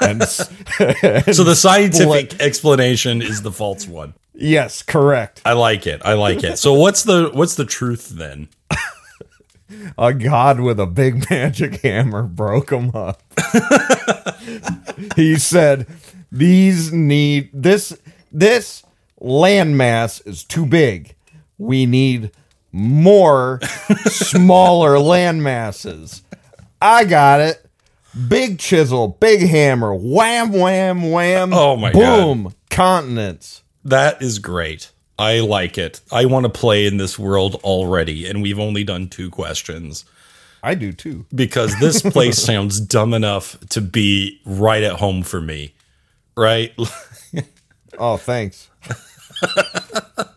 and, s- So, the scientific explanation is the false one. yes correct I like it. I like it. So, what's the, what's the truth then? a god with a big magic hammer broke them up. he said, "These need this this landmass is too big. We need more smaller landmasses." I got it. Big chisel, big hammer, wham, wham, wham. Oh my god. boom, continents. That is great. I like it. I want to play in this world already, and we've only done two questions I do too. because this place sounds dumb enough to be right at home for me. Right? Oh, thanks. I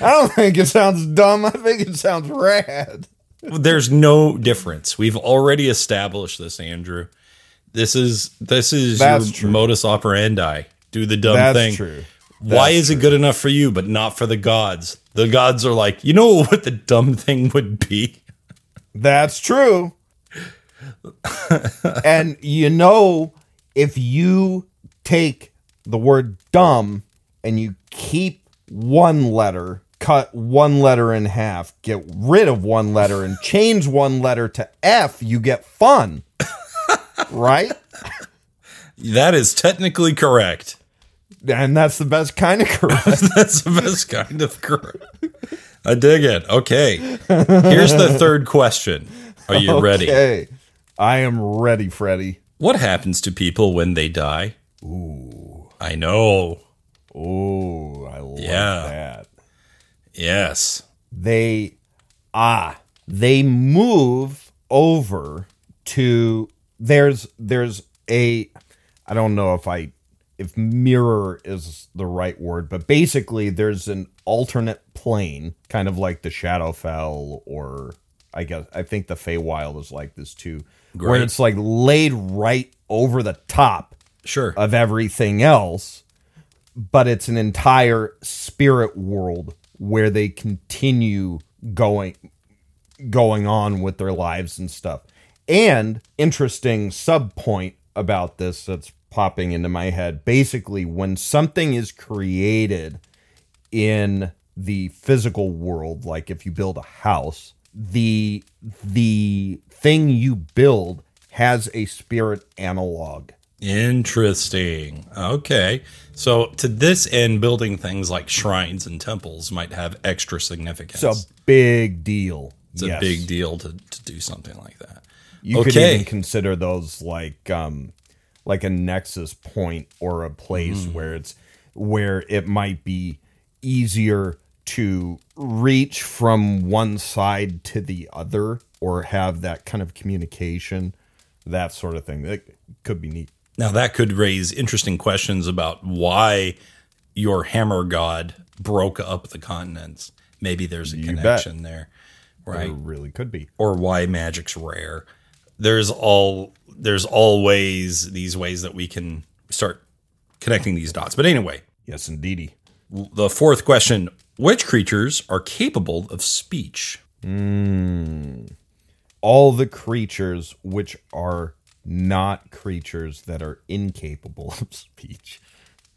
don't think it sounds dumb. I think it sounds rad. There's no difference. We've already established this, Andrew. This is this is That's your true. modus operandi. Do the dumb That's thing. true. Why That's is it good enough for you, but not for the gods? The gods are like, you know what the dumb thing would be? That's true. and you know, if you take the word dumb and you keep one letter, cut one letter in half, get rid of one letter, and change one letter to F, you get fun. Right? That is technically correct. And that's the best kind of correct. That's the best kind of correct. I dig it. Okay. Here's the third question. Are you ready? Okay. I am ready, Freddy. What happens to people when they die? Ooh. I know. Oh, I love Yeah. that. Yes. they ah they move over to there's there's a I don't know if I if mirror is the right word, but basically there's an alternate plane, kind of like the Shadowfell or I guess I think the Feywild is like this too. Where it's like laid right over the top Sure. of everything else, but it's an entire spirit world where they continue going going on with their lives and stuff. And interesting sub point about this that's popping into my head. Basically, when something is created in the physical world, like if you build a house, the the thing you build has a spirit analog. Interesting. Okay. So, to this end, building things like shrines and temples might have extra significance. It's a big deal. it's a big deal to, to do something like that. You could even consider those like um like a nexus point or a place Mm. where it's where it might be easier to reach from one side to the other or have that kind of communication, that sort of thing. That could be neat. Now, that could raise interesting questions about why your hammer god broke up the continents. Maybe there's a bet. connection there, It right? really could be. Or why magic's rare. There's all there's always these ways that we can start connecting these dots. But anyway, Yes, indeedy. the fourth question: Which creatures are capable of speech? All the creatures which are not creatures that are incapable of speech.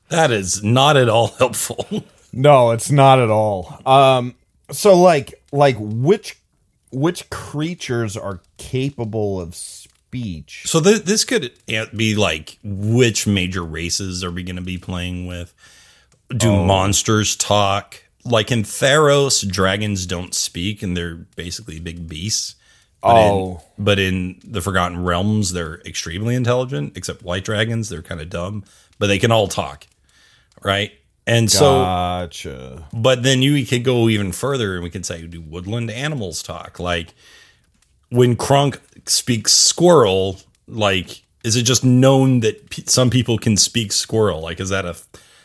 That is not at all helpful. No, it's not at all. Um so like like which which creatures are capable of speech? So th- this could be like which major races are we going to be playing with? Do Oh. monsters talk? Like in Theros, dragons don't speak and they're basically big beasts. But Oh. in, but in the Forgotten Realms, they're extremely intelligent. Except white dragons, they're kind of dumb, but they can all talk, right? And so, but then you could go even further, and we could say, do woodland animals talk? Like when Kronk speaks squirrel, like is it just known that p- some people can speak squirrel? Like is that a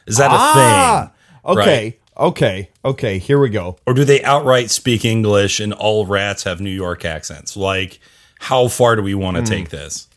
is that a Ah, thing? okay. Okay. Okay, here we go. Or do they outright speak English and all rats have New York accents? Like how far do we want to take this?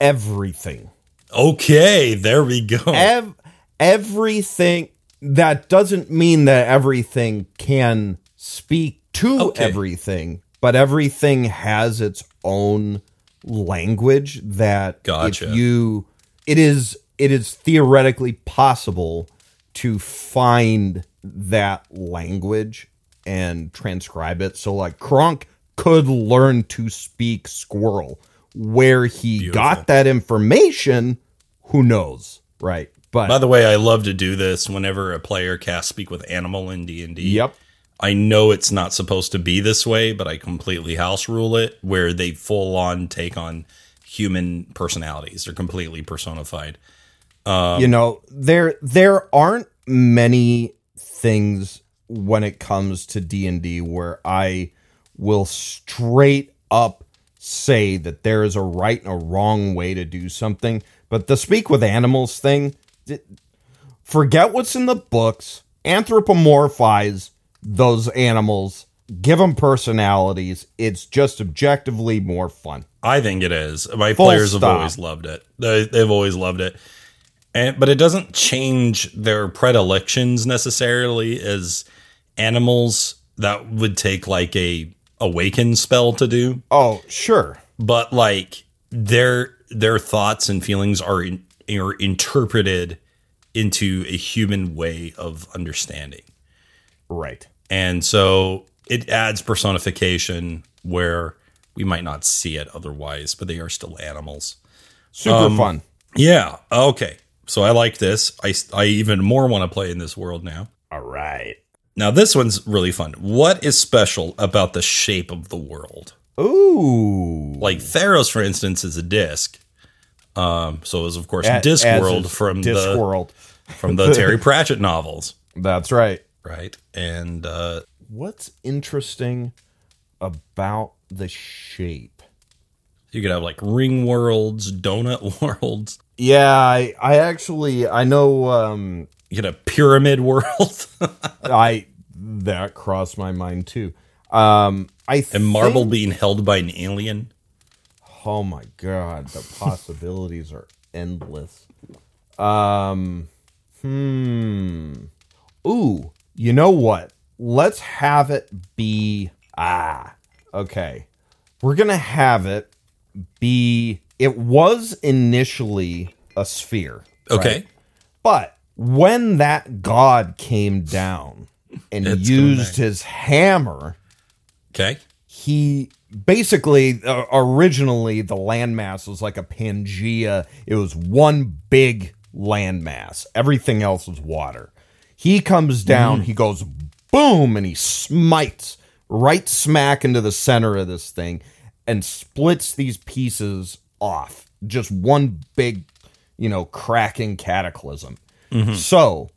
Everything. Okay, there we go. Ev- everything that doesn't mean that everything can speak to Okay. everything, but everything has its own language that Gotcha. if you it is it is theoretically possible to find that language and transcribe it. So like Kronk could learn to speak squirrel. Where he Beautiful. got that information, who knows, right? But By the way, I love to do this whenever a player casts speak with animal in D and D. Yep. I know it's not supposed to be this way, but I completely house rule it where they full on take on human personalities. They're completely personified. Um, you know, there there aren't many things when it comes to D&D where I will straight up say that there is a right and a wrong way to do something, but the speak with animals thing, forget what's in the books, anthropomorphize those animals, give them personalities. It's just objectively more fun. I think it is. My Full players stop. have always loved it. They, they've always loved it. And, but it doesn't change their predilections necessarily as animals that would take like a awaken spell to do. Oh, sure. But like their their thoughts and feelings are in, are interpreted into a human way of understanding. Right. And so it adds personification where we might not see it otherwise, but they are still animals. Super um, fun. Yeah. Okay. So I like this. I, I even more want to play in this world now. All right. Now this one's really fun. What is special about the shape of the world? Ooh. Like Theros, for instance, is a disc. Um, so it was of course a, Discworld from Disc the from the Terry Pratchett novels. That's right. Right. And uh what's interesting about the shape? You could have like ring worlds, donut worlds. Yeah, I I actually I know um you could have pyramid world. I that crossed my mind too. Um I and marble being held by an alien. Oh my god, the possibilities are endless. Um hmm. Ooh, you know what? Let's have it be ah. Okay. We're going to have it be it was initially a sphere. Okay. Right? But when that god came down and it's used his hammer, okay. He basically uh, originally the landmass was like a Pangea. It was one big landmass. Everything else was water. He comes down, mm. he goes boom and he smites right smack into the center of this thing and splits these pieces off. Just one big, you know, cracking cataclysm. Mm-hmm. So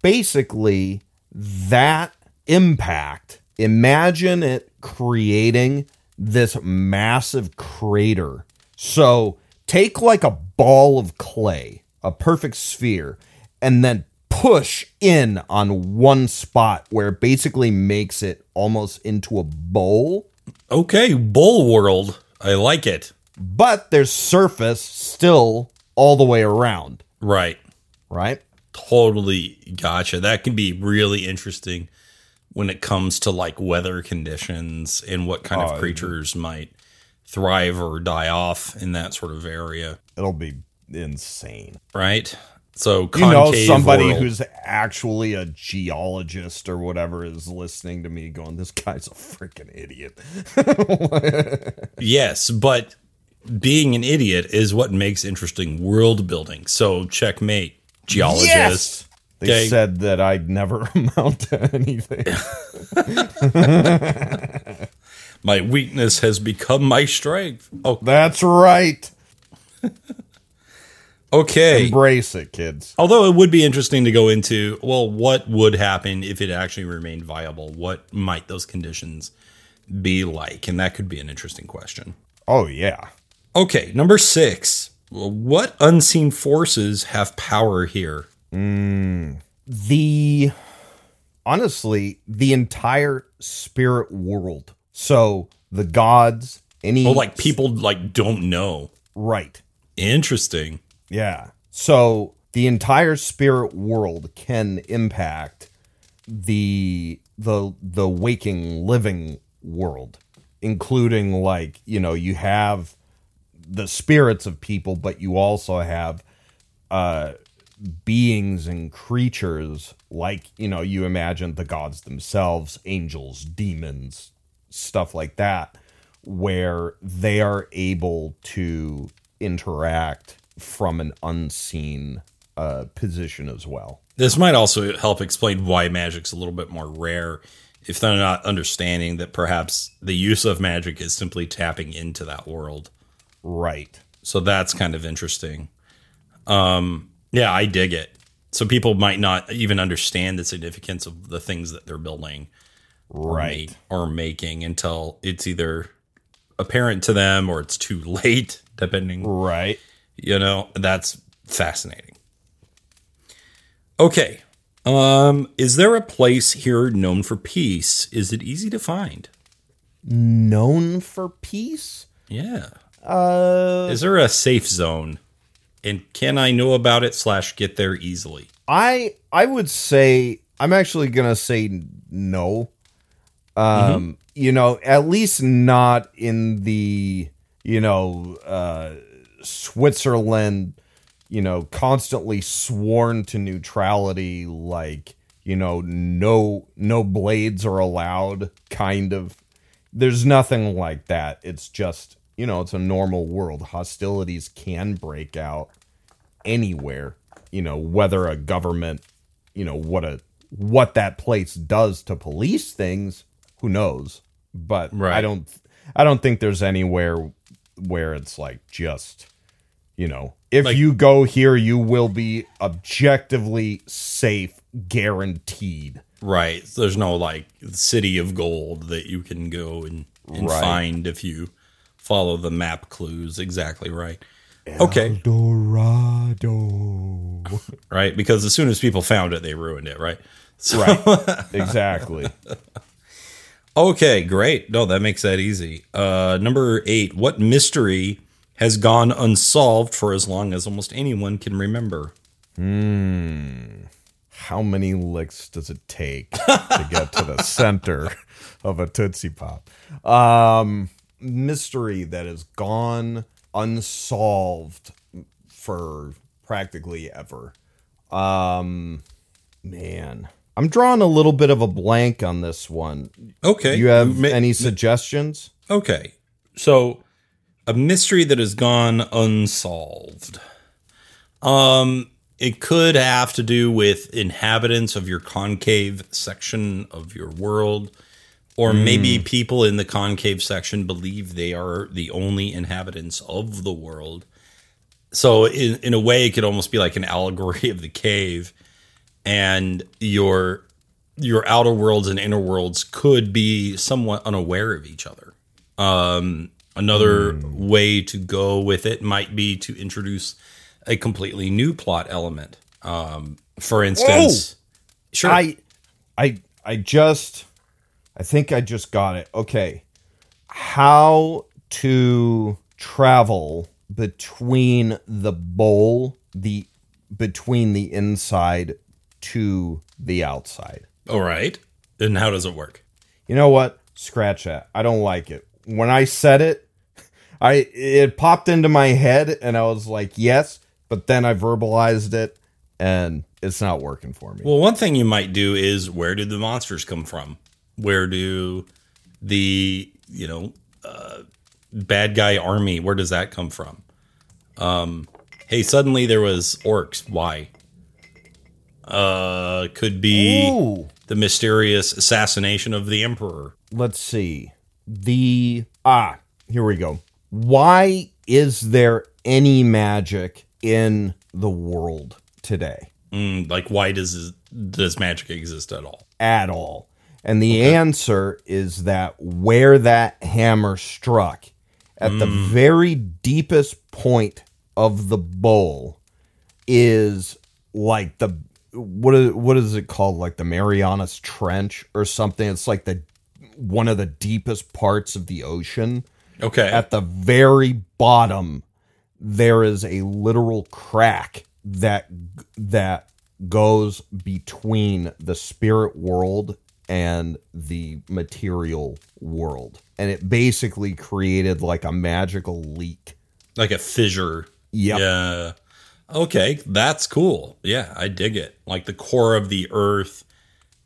basically, that impact, imagine it creating this massive crater. So take like a ball of clay, a perfect sphere, and then push in on one spot where it basically makes it almost into a bowl. Okay, bowl world. I like it. But there's surface still all the way around. Right. Right? Totally gotcha. That can be really interesting when it comes to like weather conditions and what kind of oh, creatures might thrive or die off in that sort of area. It'll be insane. Right? So you know somebody world. who's actually a geologist or whatever is listening to me going, "This guy's a freaking idiot." yes, but being an idiot is what makes interesting world building. So checkmate, geologist. Yes! They said that I'd never amount to anything. my weakness has become my strength. Oh, that's right. Okay. Embrace it, kids. Although it would be interesting to go into, well, what would happen if it actually remained viable? What might those conditions be like? And that could be an interesting question. Oh, yeah. Okay, number six. What unseen forces have power here? Mm, the honestly, the entire spirit world. So the gods, any oh, like people like don't know. Right. Interesting. Yeah. So the entire spirit world can impact the the the waking living world including like you know you have the spirits of people but you also have uh beings and creatures like you know you imagine the gods themselves angels demons stuff like that where they are able to interact from an unseen uh, position as well. This might also help explain why magic's a little bit more rare if they're not understanding that perhaps the use of magic is simply tapping into that world. Right. So that's kind of interesting. Um, yeah, I dig it. So people might not even understand the significance of the things that they're building or, Right. or making until it's either apparent to them or it's too late, depending Right. you know that's fascinating okay um is there a place here known for peace is it easy to find Known for peace? yeah Uh is there a safe zone and can i know about it slash get there easily I I would say I'm actually gonna say no. Um, you know, at least not in the you know uh, Switzerland. You know, constantly sworn to neutrality, like you know, no no blades are allowed. Kind of. There's nothing like that. It's just you know, it's a normal world. Hostilities can break out anywhere you know whether a government you know what a what that place does to police things who knows but Right. i don't i don't think there's anywhere where it's like just you know if Like- you go here you will be objectively safe guaranteed right there's no like city of gold that you can go and, and Right. find if you follow the map clues exactly right okay dorado right because as soon as people found it they ruined it right so right exactly Okay, great. No, that makes that easy. Uh, number eight. What mystery has gone unsolved for as long as almost anyone can remember? how many licks does it take to get to the center of a Tootsie Pop? Um, mystery that has gone unsolved for practically ever. Um, man, I'm drawing a little bit of a blank on this one. Okay. You have Ma- any suggestions? Okay. So, a mystery that has gone unsolved. Um, it could have to do with inhabitants of your concave section of your world, or maybe people in the concave section believe they are the only inhabitants of the world. So, in in a way, it could almost be like an allegory of the cave, and your your outer worlds and inner worlds could be somewhat unaware of each other. Um, another way to go with it might be to introduce a completely new plot element. Um, for instance, sure. I, I, I just, I think I just got it. Okay, how to travel between the bowl, the between the inside to the outside. All right. And how does it work? You know what? Scratch that. I don't like it. When I said it, I it popped into my head and I was like, yes, but then I verbalized it and it's not working for me. Well, one thing you might do is where did the monsters come from? Where do the you know uh, bad guy army? Where does that come from? Um, hey, suddenly there was orcs. Why? Uh, could be Ooh. the mysterious assassination of the emperor. let's see the ah here we go why is there any magic in the world today Mm, like, why does does magic exist at all? at all and the answer is that where that hammer struck at the mm. very deepest point of the bowl is like the what is, what is it called? Like the Marianas Trench or something? It's like the one of the deepest parts of the ocean. Okay, at the very bottom there is a literal crack that that goes between the spirit world and the material world and it basically created like a magical leak like a fissure. Yep. Yeah. Okay, that's cool. Yeah, I dig it. Like the core of the earth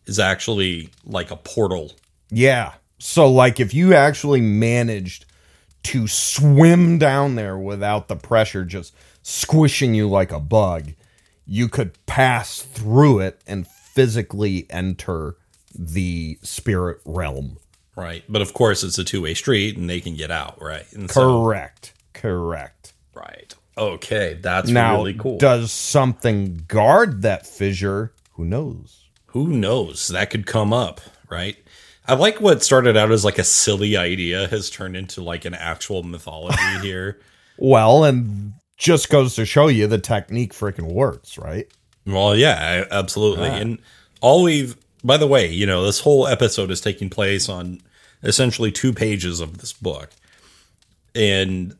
is actually like a portal. yeah so like if you actually managed to swim down there without the pressure just squishing you like a bug you could pass through it and physically enter the spirit realm. Right. But of course, it's a two way street and they can get out. Right. And so- Correct. Correct. right. Okay. That's Now, really cool. does something guard that fissure? Who knows? Who knows? That could come up. Right. I like what started out as like a silly idea has turned into like an actual mythology here. Well, and just goes to show you the technique freaking works, right? Well, yeah, absolutely. And all we've, by the way, you know, this whole episode is taking place on essentially two pages of this book. And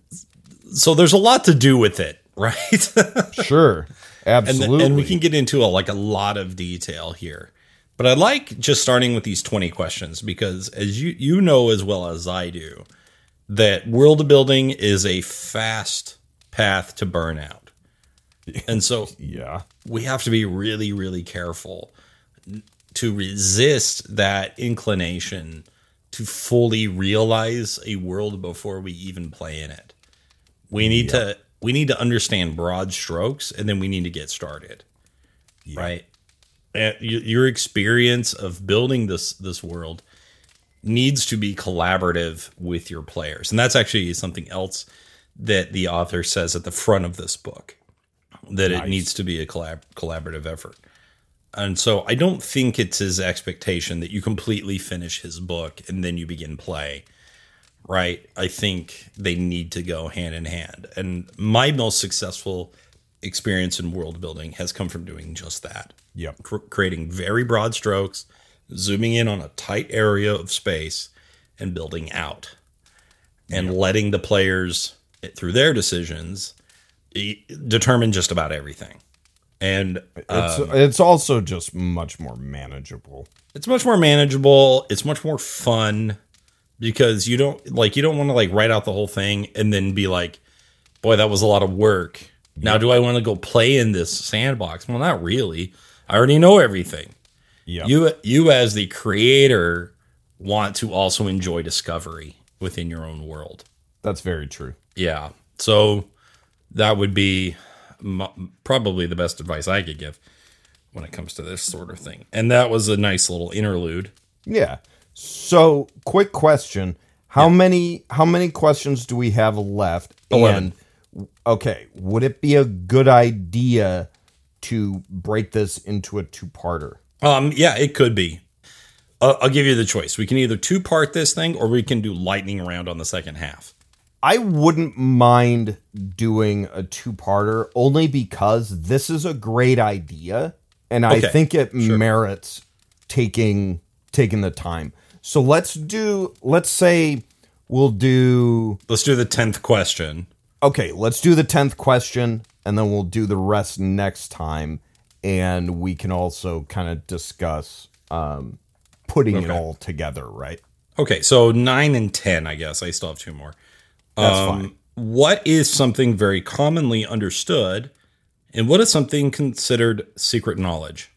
so there's a lot to do with it, right? Sure. and, Absolutely. and we can get into a, like a lot of detail here. But I like just starting with these 20 questions because as you you know as well as I do that world building is a fast path to burnout. And so yeah. we have to be really, really careful to resist that inclination to fully realize a world before we even play in it. We need to we need to understand broad strokes and then we need to get started. Right? And your experience of building this this world needs to be collaborative with your players. And that's actually something else that the author says at the front of this book that it needs to be a collab- collaborative effort. And so I don't think it's his expectation that you completely finish his book and then you begin play. Right? I think they need to go hand in hand. And my most successful experience in world building has come from doing just that. Yeah. Cr- creating very broad strokes, zooming in on a tight area of space and building out. And letting the players through their decisions determine just about everything. And It's um, it's also just much more manageable. it's much more manageable. It's much more fun because you don't like you don't want to like write out the whole thing and then be like boy that was a lot of work. Now do i want to go play in this sandbox? Well not really. I already know everything. Yeah. you you as the creator want to also enjoy discovery within your own world. That's very true. yeah. So that would be probably the best advice i could give when it comes to this sort of thing and that was a nice little interlude Yeah. So, quick question: How many how many questions do we have left? Eleven. And okay, would it be a good idea to break this into a two-parter? Um, yeah, it could be. Uh, I'll give you the choice. We can either two part this thing, or we can do lightning round on the second half. I wouldn't mind doing a two-parter only because this is a great idea and I think it merits taking taking the time. So let's do let's say we'll do Let's do the tenth question. okay, let's do the 10th question and then we'll do the rest next time and we can also kind of discuss um putting it all together, right? Okay, so nine and ten. I guess I still have two more. That's Um, fine. What is something very commonly understood, and what is something considered secret knowledge?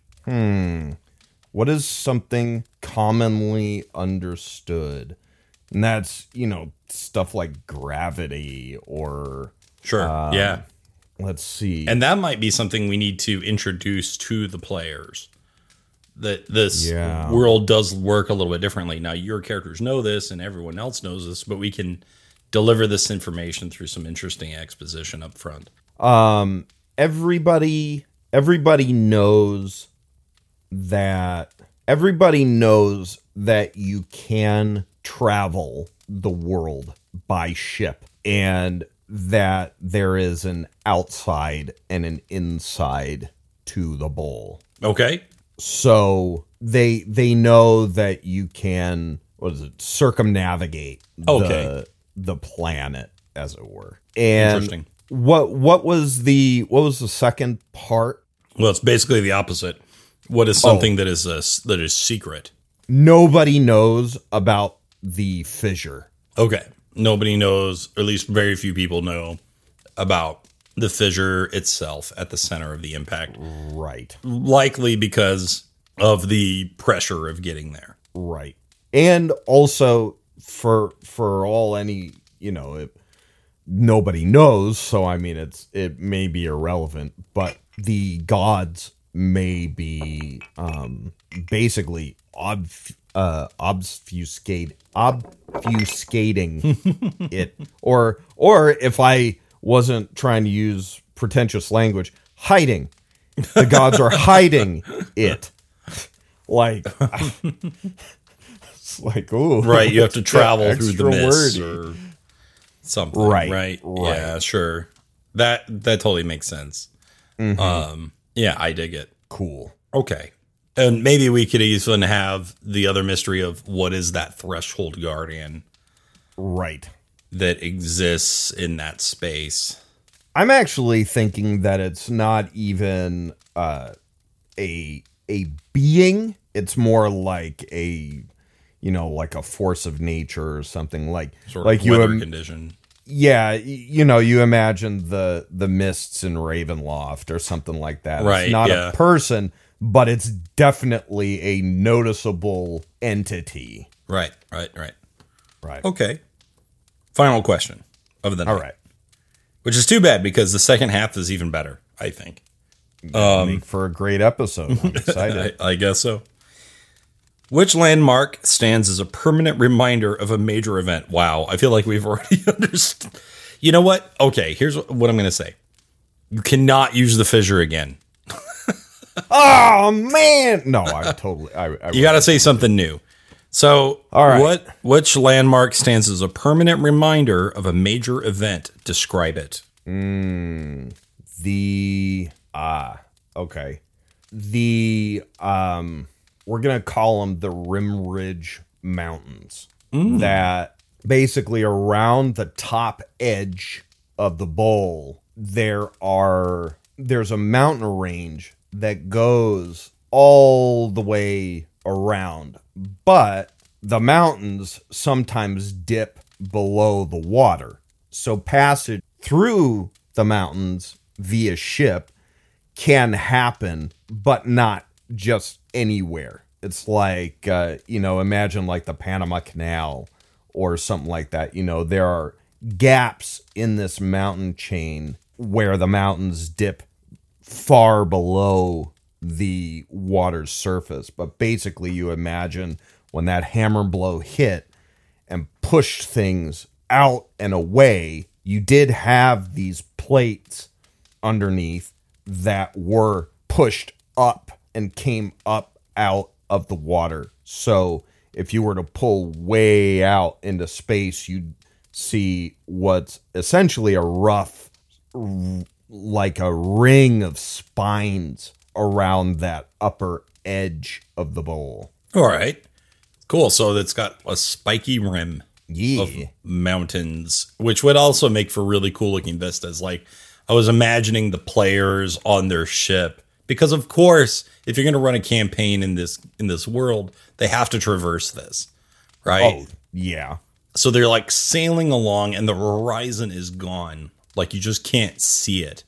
What is something commonly understood? And that's, you know, stuff like gravity or Sure. yeah. let's see. And that might be something we need to introduce to the players. That this Yeah. world does work a little bit differently. Now, your characters know this, and everyone else knows this, but we can deliver this information through some interesting exposition up front. um everybody everybody knows that everybody knows that you can travel the world by ship and that there is an outside and an inside to the bowl Okay. so they they know that you can what is it circumnavigate Okay. the the planet as it were and Interesting. what what was the what was the second part Well, it's basically the opposite. What is oh. something that is a, that is secret? nobody knows about the fissure Okay. Nobody knows, or at least very few people know about the fissure itself at the center of the impact, right likely because of the pressure of getting there. right and also for for all any you know it, nobody knows. So I mean, it's it may be irrelevant, but the gods may be um, basically ob- uh, obfuscate obfuscating it, or or if I wasn't trying to use pretentious language, hiding. The gods are hiding it. Like, it's like, ooh, Right, you have to travel through the mist wordy. or something. Right, right, right. Yeah, sure. That that totally makes sense. Mm-hmm. Um, yeah, I dig it. Cool. Okay, and maybe we could even have the other mystery of what is that threshold guardian Right. that exists in that space. I'm actually thinking that it's not even uh, a a being. It's more like a you know like a force of nature or something like Sort like of you im- condition. yeah you know you imagine the the mists in Ravenloft or something like that. Right, It's not yeah. a person, but it's definitely a noticeable entity. Right, right, right. Right. Okay. Final question of the night. All right. Which is too bad because the second half is even better, I think. Um, make for a great episode. I'm excited. I, I guess so. Which landmark stands as a permanent reminder of a major event? Wow, I feel like we've already understood. You know what? Okay, here's what, I'm going to say. You cannot use the fissure again. oh man! No, I totally. I, I You got to say something new. So, All right. what which landmark stands as a permanent reminder of a major event? Describe it. the ah okay the um we're gonna call them the rim ridge mountains mm. that basically around the top edge of the bowl there are there's a mountain range that goes all the way around but the mountains sometimes dip below the water. So passage through the mountains via ship can happen, but not just anywhere. It's like, uh, you know, imagine like the Panama Canal or something like that. You know, there are gaps in this mountain chain where the mountains dip far below the water's surface. But basically, you imagine when that hammer blow hit and pushed things out and away, you did have these plates underneath that were pushed up and came up out of the water. So if you were to pull way out into space, you'd see what's essentially a rough, like a ring of spines around that upper edge of the bowl. All right. Cool. So it's got a spiky rim. Yeah. of mountains, which would also make for really cool looking vistas. Like I was imagining the players on their ship because of course, if you're going to run a campaign in this in this world, they have to traverse this, right? oh, yeah. So they're like sailing along and the horizon is gone. Like you just can't see it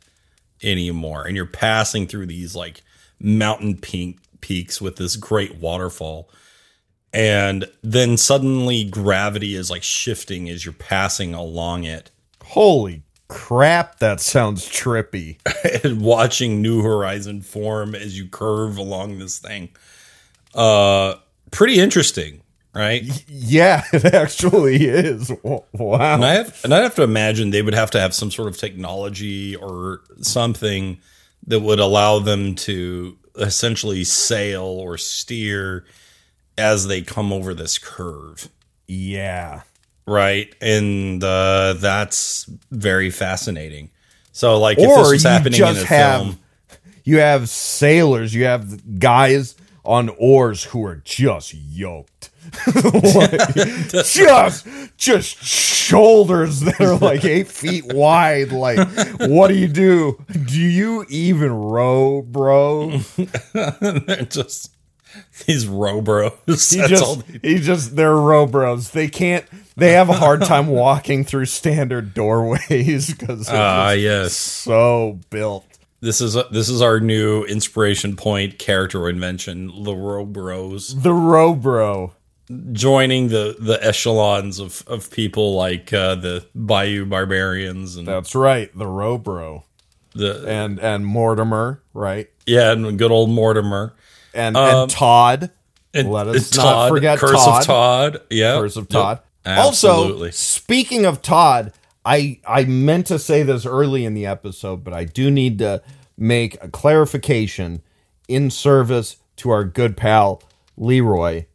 anymore and you're passing through these like mountain peak peaks with this great waterfall and then suddenly gravity is like shifting as you're passing along it Holy crap, that sounds trippy. and watching new horizon form as you curve along this thing uh pretty interesting right Yeah, it actually is. Wow. and i have and i have to imagine they would have to have some sort of technology or something that would allow them to essentially sail or steer as they come over this curve Yeah. Right and uh that's very fascinating so like if this Or was you happening in a have film you have sailors, you have guys on oars who are just yoked. Like, just just shoulders that are like eight feet wide. Like, what do you do? Do you even row, bro? they're just these Robros. He that's all just, he just, they're Robros. They can't, they have a hard time walking through standard doorways because ah just yes so built. This is this is our new inspiration point character invention, the Robros. The Robro joining the the echelons of of people like uh, the Bayou Barbarians and That's right, the Robro the and and Mortimer, right? yeah, and good old Mortimer And Um, and Todd. and Let us Todd, not forget Curse Todd. of Todd. Yeah, Curse of Todd. Yep, Also, speaking of Todd, I I meant to say this early in the episode, but I do need to make a clarification in service to our good pal Leroy,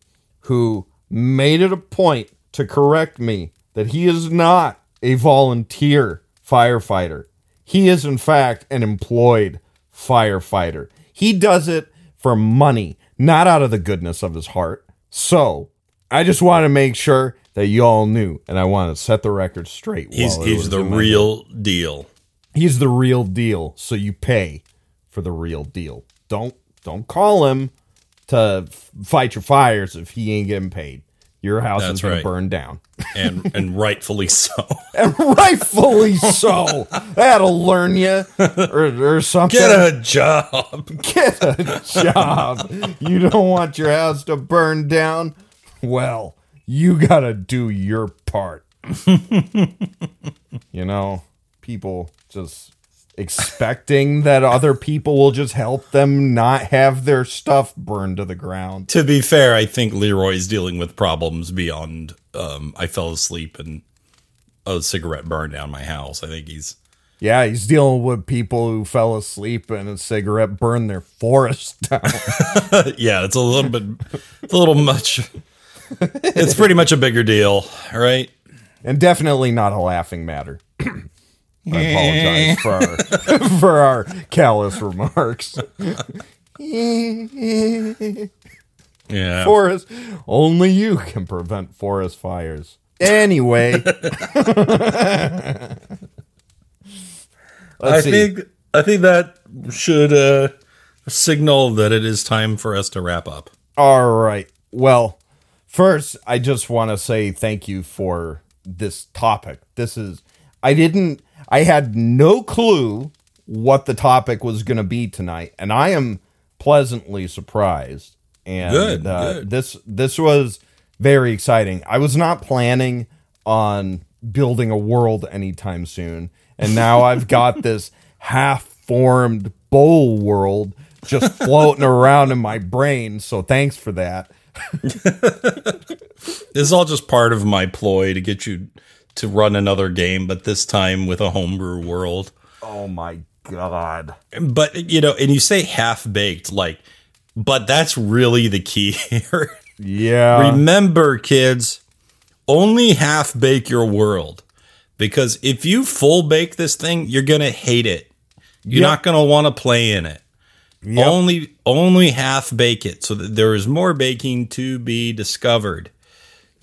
who made it a point to correct me that he is not a volunteer firefighter. He is in fact an employed firefighter. He does it for money, not out of the goodness of his heart. So, I just want to make sure that you all knew, and I want to set the record straight. he's he's the real deal. he's the real deal so you pay for the real deal don't don't call him to fight your fires if he ain't getting paid your house That's is gonna burn down. And and rightfully so. and rightfully so. That'll learn you or, or something. Get a job. get a job. You don't want your house to burn down? Well you gotta do your part. You know people just expecting that other people will just help them not have their stuff burned to the ground To be fair, I think Leroy's dealing with problems beyond. Um, I fell asleep and a cigarette burned down my house. I think he's yeah he's dealing with people who fell asleep and a cigarette burned their forest down yeah. It's a little bit, it's a little much. It's pretty much a bigger deal, right? and definitely not a laughing matter. I apologize for our, for our callous remarks. Yeah. forest, only you can prevent forest fires. Anyway, I see. think I think that should uh, signal that it is time for us to wrap up. All right. Well, first, I just want to say thank you for this topic. This is, I didn't, I had no clue what the topic was going to be tonight, and I am pleasantly surprised. And Good, uh, good. this this was very exciting. I was not planning on building a world anytime soon, and now I've got this half-formed bowl world just floating around in my brain. So thanks for that. This is all just part of my ploy to get you to run another game, but this time with a homebrew world. Oh my god. But you know, and you say half baked, like, but that's really the key here. Yeah. Remember, kids, only half bake your world. Because if you full bake this thing, you're gonna hate it. You're Yep. not gonna want to play in it. Yep. Only only half bake it so that there is more baking to be discovered.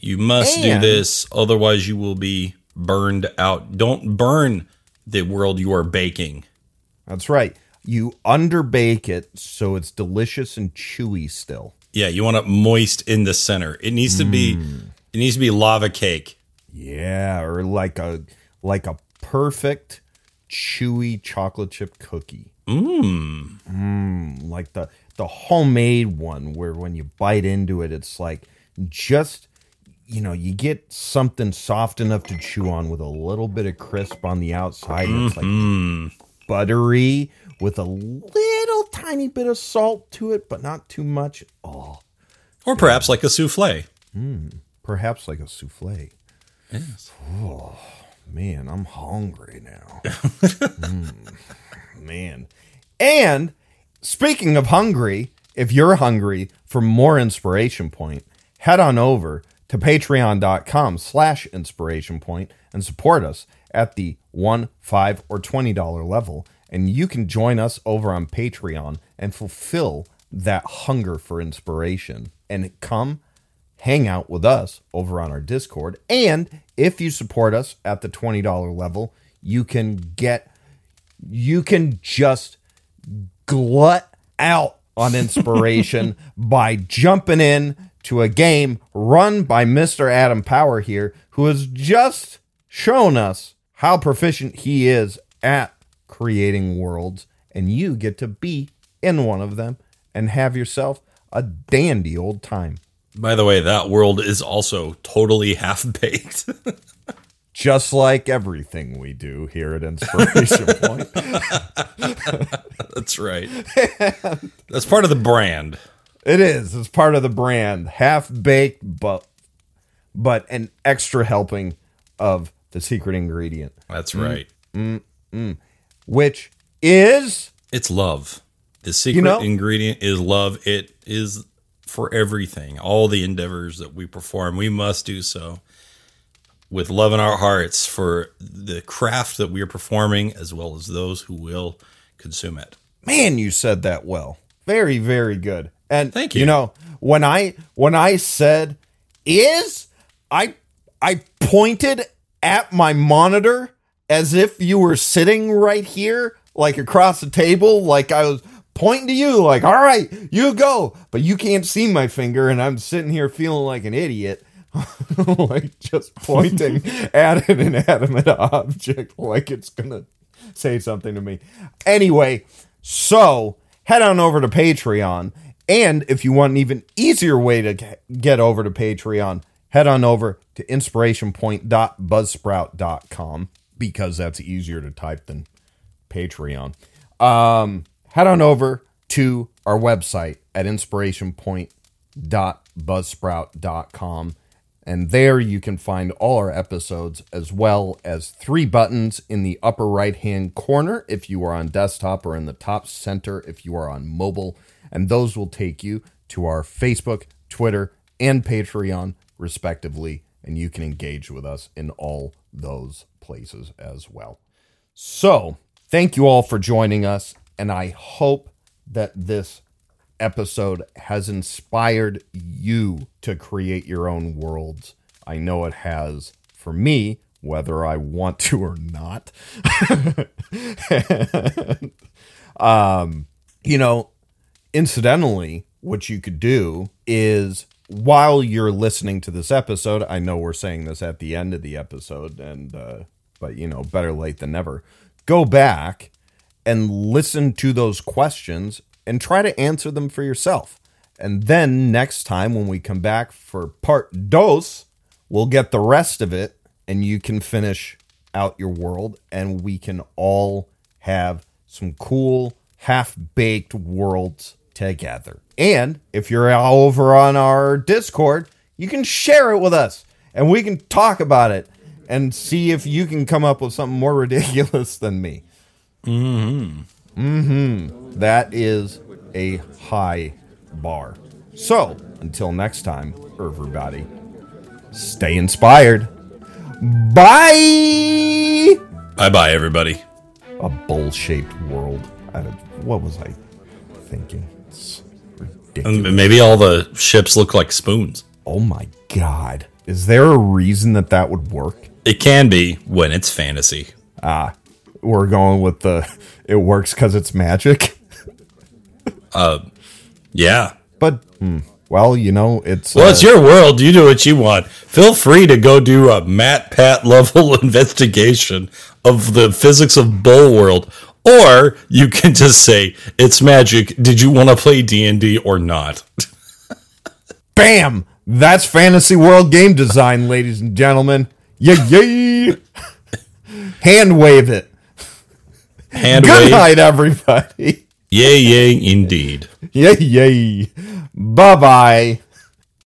You must And- do this, otherwise you will be burned out. Don't burn the world you are baking. That's right. You underbake it so it's delicious and chewy still. Yeah, you want it moist in the center. It needs to be it needs to be lava cake. Yeah, or like a like a perfect chewy chocolate chip cookie. Mmm. mmm like the the homemade one where when you bite into it it's like just you know, you get something soft enough to chew on with a little bit of crisp on the outside. and It's like buttery with a little tiny bit of salt to it, but not too much. Oh, Or perhaps like a souffle. perhaps like a souffle. Yes. Oh Man, I'm hungry now. Mm, man. And speaking of hungry, if you're hungry for more inspiration point, head on over to patreon.com slash inspiration point and support us at the one, five, or twenty dollar level. And you can join us over on Patreon and fulfill that hunger for inspiration and come hang out with us over on our Discord. And if you support us at the $20 level, you can get, you can just glut out on inspiration by jumping in to a game run by Mr. Adam Power here, who has just shown us how proficient he is at creating worlds. And you get to be in one of them and have yourself a dandy old time. By the way, that world is also totally half baked. Just like everything we do here at Inspiration Point. That's right. That's part of the brand. It is. It's part of the brand. Half baked, but but an extra helping of the secret ingredient, That's mm. right. Mm, mm. which is It's love. The secret know- ingredient is love. It is for everything. All the endeavors that we perform, we must do so with love in our hearts for the craft that we are performing as well as those who will consume it. man, you said that well. Very, very good. And Thank You you. know, when I when I said is, I I pointed at my monitor as if you were sitting right here, like across the table, like I was pointing to you, like, all right, you go. But you can't see my finger, and I'm sitting here feeling like an idiot. like just pointing at an inanimate object like it's gonna say something to me. Anyway, so head on over to Patreon. And if you want an even easier way to get over to Patreon, head on over to inspirationpoint.buzzsprout.com because that's easier to type than Patreon. Um, head on over to our website at inspirationpoint.buzzsprout.com. And there you can find all our episodes as well as three buttons in the upper right hand corner if you are on desktop or in the top center if you are on mobile. And those will take you to our Facebook, Twitter, and Patreon, respectively. And you can engage with us in all those places as well. So, thank you all for joining us. And I hope that this episode has inspired you to create your own worlds. I know it has for me, whether I want to or not. um, you know, incidentally, what you could do is while you're listening to this episode, I know we're saying this at the end of the episode, and uh, but you know, better late than never. Go back and listen to those questions and try to answer them for yourself. And then next time when we come back for part dos, we'll get the rest of it and you can finish out your world and we can all have some cool half baked worlds together. And if you're over on our Discord, you can share it with us and we can talk about it and see if you can come up with something more ridiculous than me. Mhm. Mhm. That is a high bar. So, until next time, everybody, stay inspired. Bye! Bye bye, everybody. A bowl shaped world. What was I thinking? It's ridiculous. And maybe all the ships look like spoons. oh my god. Is there a reason that that would work? It can be when it's fantasy. Ah, we're going with the it works because it's magic. Uh, yeah. But, hmm, well, you know, it's. Well, uh, it's your world. You do what you want. Feel free to go do a MatPat level investigation of the physics of Bowl World, or you can just say it's magic. Did you want to play D and D or not? Bam! That's fantasy world game design, ladies and gentlemen. Yay! yay. Hand wave it. Hand Good wave. night, everybody. Yay, yay, indeed. Yay! Yay! Bye bye.